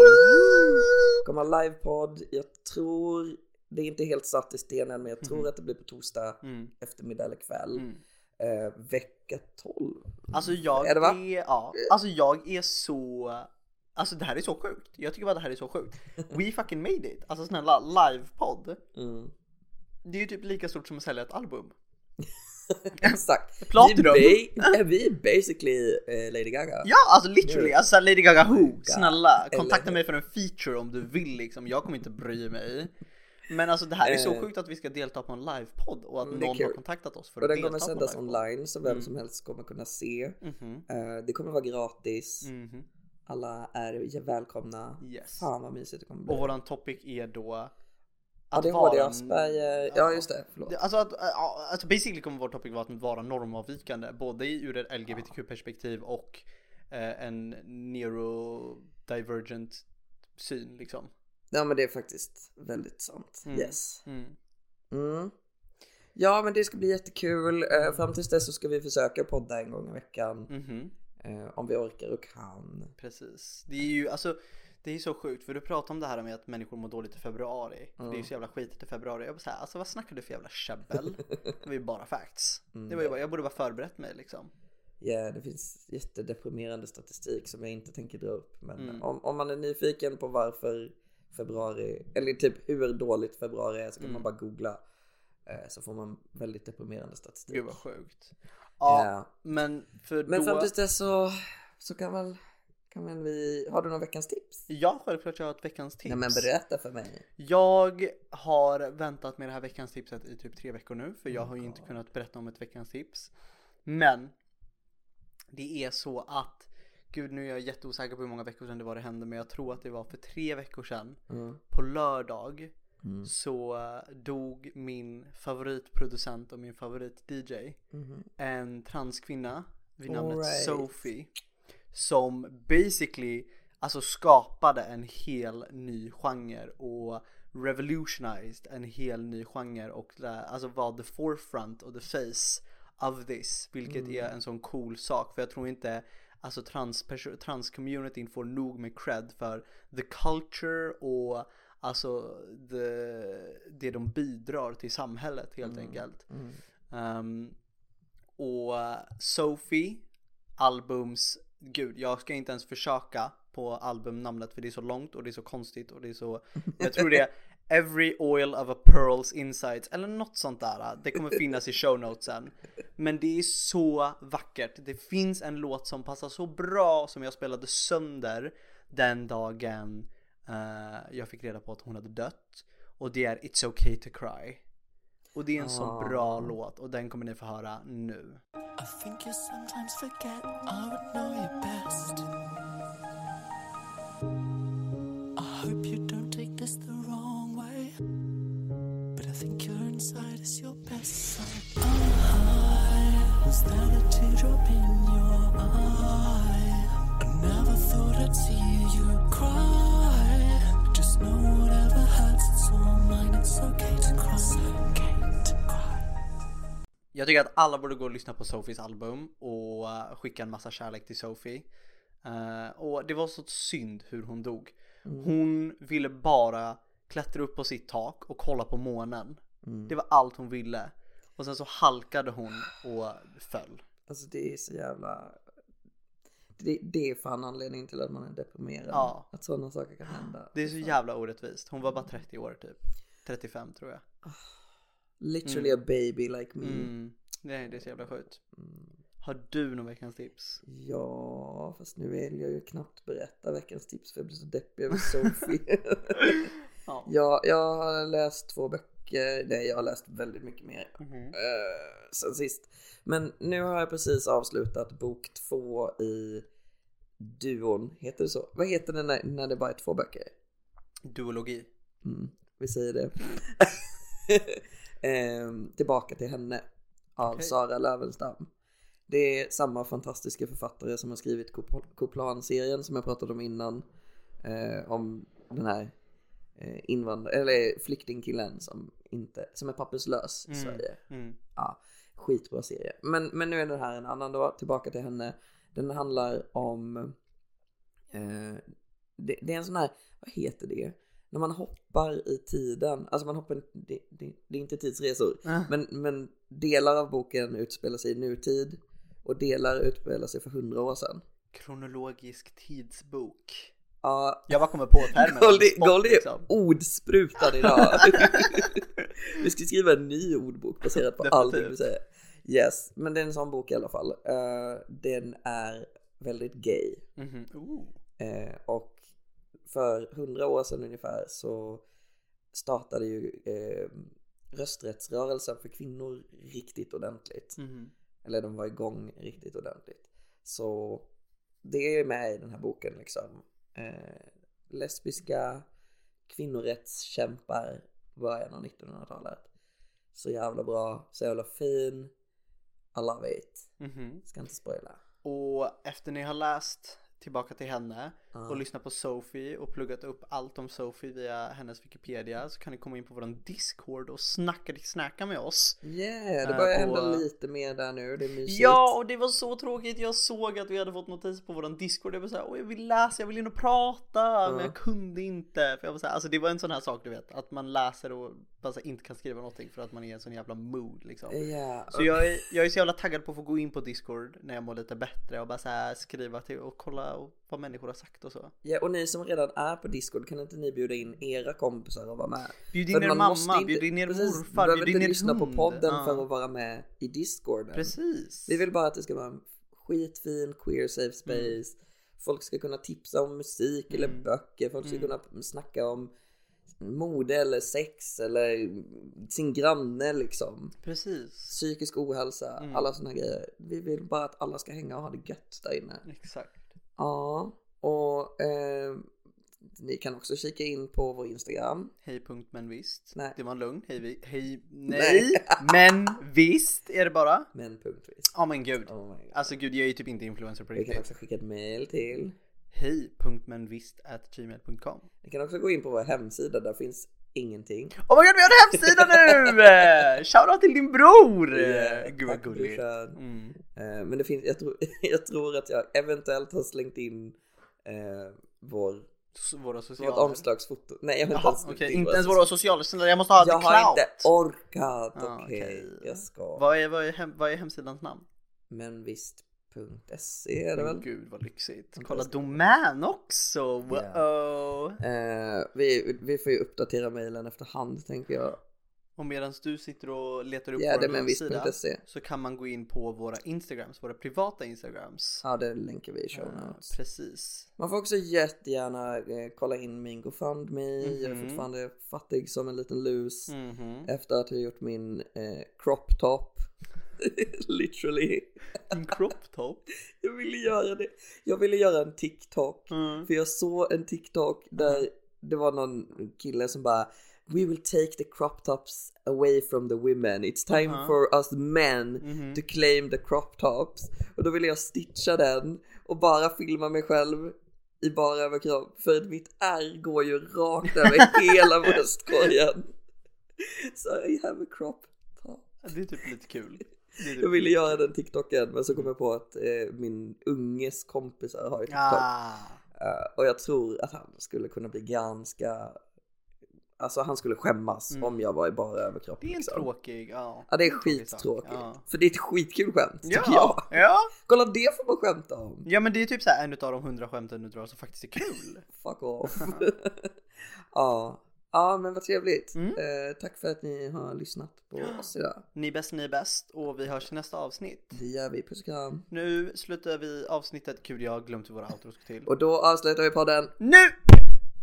Kommer livepodd. Jag tror, det är inte helt satt i stenen men jag tror att det blir på torsdag Mm. eftermiddag eller kväll. Mm. Eh, vecka 12. Alltså jag Är det va? är, ja, alltså jag är så Alltså det här är så sjukt. Jag tycker bara det här är så sjukt. We fucking made it. Alltså snälla, livepodd. Mm. Det är ju typ lika stort som att sälja ett album. Exakt. Platinum. Vi, är vi basically eh, Lady Gaga. Ja, alltså literally. Alltså så här, Lady Gaga Who. Snälla, kontakta Eller- mig för en feature om du vill liksom. Jag kommer inte bry mig. Men alltså det här är så Eh. sjukt att vi ska delta på en livepodd och att Mm, någon har kontaktat oss för Och att den delta kommer på en sändas livepodd. online så vem Mm. som helst kommer kunna se. Mhm, Eh, det kommer vara gratis. mhm. Alla är välkomna. Yes. Fan vad mysigt det kommer bli. Och våran topic är då ADHD, vara- Asperger. Ja just det, förlåt. Alltså, att, ja, alltså basically kommer vår topic vara att vara normavvikande både ur ett LGBTQ-perspektiv och eh, en neurodivergent syn liksom. Ja men det är faktiskt väldigt sant. Mm. Yes. Mm. Mm. Ja men det ska bli jättekul. Eh, fram tills dess så ska vi försöka podda en gång i veckan. Mhm. Eh, om vi orkar och kan. Precis. Det är ju alltså det är så sjukt för du pratar om det här med att människor mår dåligt i februari. För Det är ju så jävla skitigt i februari. Jag bara såhär, alltså vad snackar du för jävla käbbel? Det var ju bara facts. Det var ju bara, jag borde bara förberett mig liksom. Ja, det finns jättedeprimerande statistik som jag inte tänker dra upp. Men Mm. om, om man är nyfiken på varför februari, eller typ hur dåligt februari är så kan Mm. man bara googla. Eh, så får man väldigt deprimerande statistik. Gud vad sjukt. Ja, Ja. men för Men då... fram tills dess så, så kan väl, kan väl vi, har du någon veckans tips? Ja, självklart jag har ett veckans tips. Nej men berätta för mig. Jag har väntat med det här veckans tipset i typ tre veckor nu för jag Oh har ju inte kunnat berätta om ett veckans tips. Men det är så att Gud nu är jag jätteosäker på hur många veckor sedan det var det hände men jag tror att det var för tre veckor sedan Mm. på lördag Mm. så eh, dog min favoritproducent och min favorit-DJ Mhm. en transkvinna vid namnet Alright. Sophie som basically alltså skapade en hel ny genre och revolutionized en hel ny genre och där, alltså var the forefront och the face of this vilket är en sån cool sak för jag tror inte alltså trans transcommunityn får nog med cred för the culture och alltså the, det de bidrar till samhället helt enkelt. Mm. Ehm, och Sophie albums, gud jag ska inte ens försöka på albumnamnet för det är så långt och det är så konstigt och det är så Jag tror det Every oil of a pearls insides eller något sånt där. Det kommer finnas i show notesen. Men det är så vackert. Det finns en låt som passar så bra som jag spelade sönder den dagen uh, jag fick reda på att hon hade dött. Och det är It's okay to cry. Och det är en så bra låt och den kommer ni få höra nu. I think you sometimes forget I would know you best think your inside is your best side oh, Was there a teardrop in your eye? I never thought I'd see you cry Just know whatever hurts it's all mine It's okay to cry Jag tycker att alla borde gå och lyssna på Sofies album och uh, skicka en massa kärlek till Sofie. Uh, och det var så synd hur hon dog. Mm. Hon ville bara klättra upp på sitt tak och kolla på månen. Mm. Det var allt hon ville. Och sen så halkade hon och föll. Alltså det är så jävla... Det, det är fan anledningen till att man är deprimerad. Ja. Att sådana saker kan hända. Det är så jävla orättvist. Hon var bara 30 år typ. 35 tror jag. Literally mm. a baby like me. Mm. Nej, det är så jävla sjukt. Mm. Har du någon veckans tips? Ja, fast nu vill jag ju knappt berätta veckans tips för jag blir så deppig över Sophie. ja. ja, jag har läst två böcker. Nej, jag har läst väldigt mycket mer mm. uh, sen sist. Men nu har jag precis avslutat bok två i duon. Heter det så? Vad heter det när, när det bara är två böcker? Duologi. Mm, vi säger det. eh, tillbaka till henne av okay. Sara Lövenstam. Det är samma fantastiska författare som har skrivit Koplan-serien som jag pratade om innan. Eh, om den här eh, invandrare, eller flyktingkillen som, inte, som är papperslös i mm. Sverige. Mm. Ja, skitbra serie. Men, men nu är den här en annan då, tillbaka till henne. Den handlar om eh, det, det, är en sån här, vad heter det? när man hoppar i tiden, alltså man hoppar, det, det, det är inte tidsresor, mm. men, men delar av boken utspelar sig i nutid och delar utspelar sig för hundra år sedan. Kronologisk tidsbok. Ja. Jag bara kommer på termen. Goldie är liksom. ordsprutad idag. vi ska skriva en ny ordbok baserat på allt du säger. Yes, men det är en sån bok i alla fall. Uh, den är väldigt gay. Mm -hmm. uh, och för hundra år sedan ungefär så startade ju eh, rösträttsrörelsen för kvinnor riktigt ordentligt. Mm. Eller de var igång riktigt ordentligt. Så det är med i den här boken liksom. Eh, lesbiska kvinnorättskämpar början av 1900-talet. Så jävla bra, så jävla fin. I love it. Mm -hmm. Ska inte spoila. Och efter ni har läst tillbaka till henne uh. och lyssnat på Sophie och pluggat upp allt om Sophie via hennes Wikipedia så kan ni komma in på våran Discord och snacka, snacka med oss. Yeah, det börjar uh, hända lite mer där nu, det är mysigt. Ja, och det var så tråkigt. Jag såg att vi hade fått notis på våran Discord. Jag var såhär, åh jag vill läsa, jag vill in och prata, uh. men jag kunde inte. För jag var såhär, alltså det var en sån här sak du vet, att man läser och bara inte kan skriva någonting för att man är i en sån jävla mood liksom. Yeah. Så jag är, jag är så jävla taggad på att få gå in på Discord när jag mår lite bättre och bara så skriva till och kolla vad människor har sagt och så. Ja, och ni som redan är på Discord, kan inte ni bjuda in era kompisar och vara med? Bjud in er mamma, inte, bjud in er morfar, bjud in er inte lyssna på podden ja. för att vara med i Discorden. Precis. Vi vill bara att det ska vara en skitfin queer safe mm. space. Mm. Folk ska kunna tipsa om musik mm. eller böcker, folk ska mm. kunna snacka om mode eller sex eller sin granne liksom. Precis. Psykisk ohälsa, mm. alla sådana grejer. Vi vill bara att alla ska hänga och ha det gött där inne. Exakt. Ja, och eh, ni kan också kika in på vår Instagram. Hej.menvisst. Nej. Det var en lugn. Hej, hej, nej. nej. men visst är det bara. Men punktvisst. Ja oh, men gud. Oh alltså gud, jag är ju typ inte influencer på riktigt. Vi kan också skicka ett mail till hej.menvisst.gmail.com Ni kan också gå in på vår hemsida, där finns ingenting. Oh my god, vi har en hemsida nu! Shoutout till din bror! Yeah, Gud vad gulligt. Mm. Uh, men det finns, jag tror, jag tror att jag eventuellt har slängt in uh, vår våra sociala... Vårt omslagsfoto. Nej jag har inte ens okay. Inte ens våra sociala jag måste ha Jag har inte orkat, okej. Okay. Jag ska. Vad är, vad, är hem, vad är hemsidans namn? Men visst .se är det väl? Gud vad lyxigt. Kolla domän också! Wow! Eh, vi, vi får ju uppdatera mejlen efterhand tänker jag. Och medan du sitter och letar upp Ja, vår hemsida så kan man gå in på våra Instagrams, våra privata Instagrams. Ja, det länkar vi i show Ja, notes. precis. Man får också jättegärna eh, kolla in min GoFundMe. Jag är Mhm. fortfarande fattig som en liten lus. Mhm. Efter att ha gjort min eh, crop top. Literally. En crop top. Jag ville göra det. Jag ville göra en TikTok. Mm. För jag såg en TikTok där det var någon kille som bara We will take the crop tops away from the women. It's time Uh-huh. for us men Mhm. to claim the crop tops. Och då ville jag stitcha den och bara filma mig själv i bara överkropp. För att mitt ärr går ju rakt över hela bröstkorgen. Så I have a crop top. Det är typ lite kul. Typ Jag ville göra den TikToken men så kom jag på att eh, min unges kompisar har ju TikTok. Ah. Eh, och jag tror att han skulle kunna bli ganska, alltså han skulle skämmas Mm. om jag var i bara överkropp. Det är en liksom. tråkig, ja. Ja det är skittråkigt. Ja. För det är ett skitkul skämt tycker Ja, jag. ja. Kolla det får man skämta om. ja men det är typ så här en av de hundra skämten du drar som faktiskt är kul. Fuck off. ja. ja men vad trevligt. Mm. Eh, tack för att ni har lyssnat på oss idag. Ni är bäst, ni är bäst och vi hörs i nästa avsnitt. Det gör vi, puss kram. Nu slutar vi avsnittet. Gud, jag har glömt hur våra outros går till. Och då avslutar vi podden. Nu!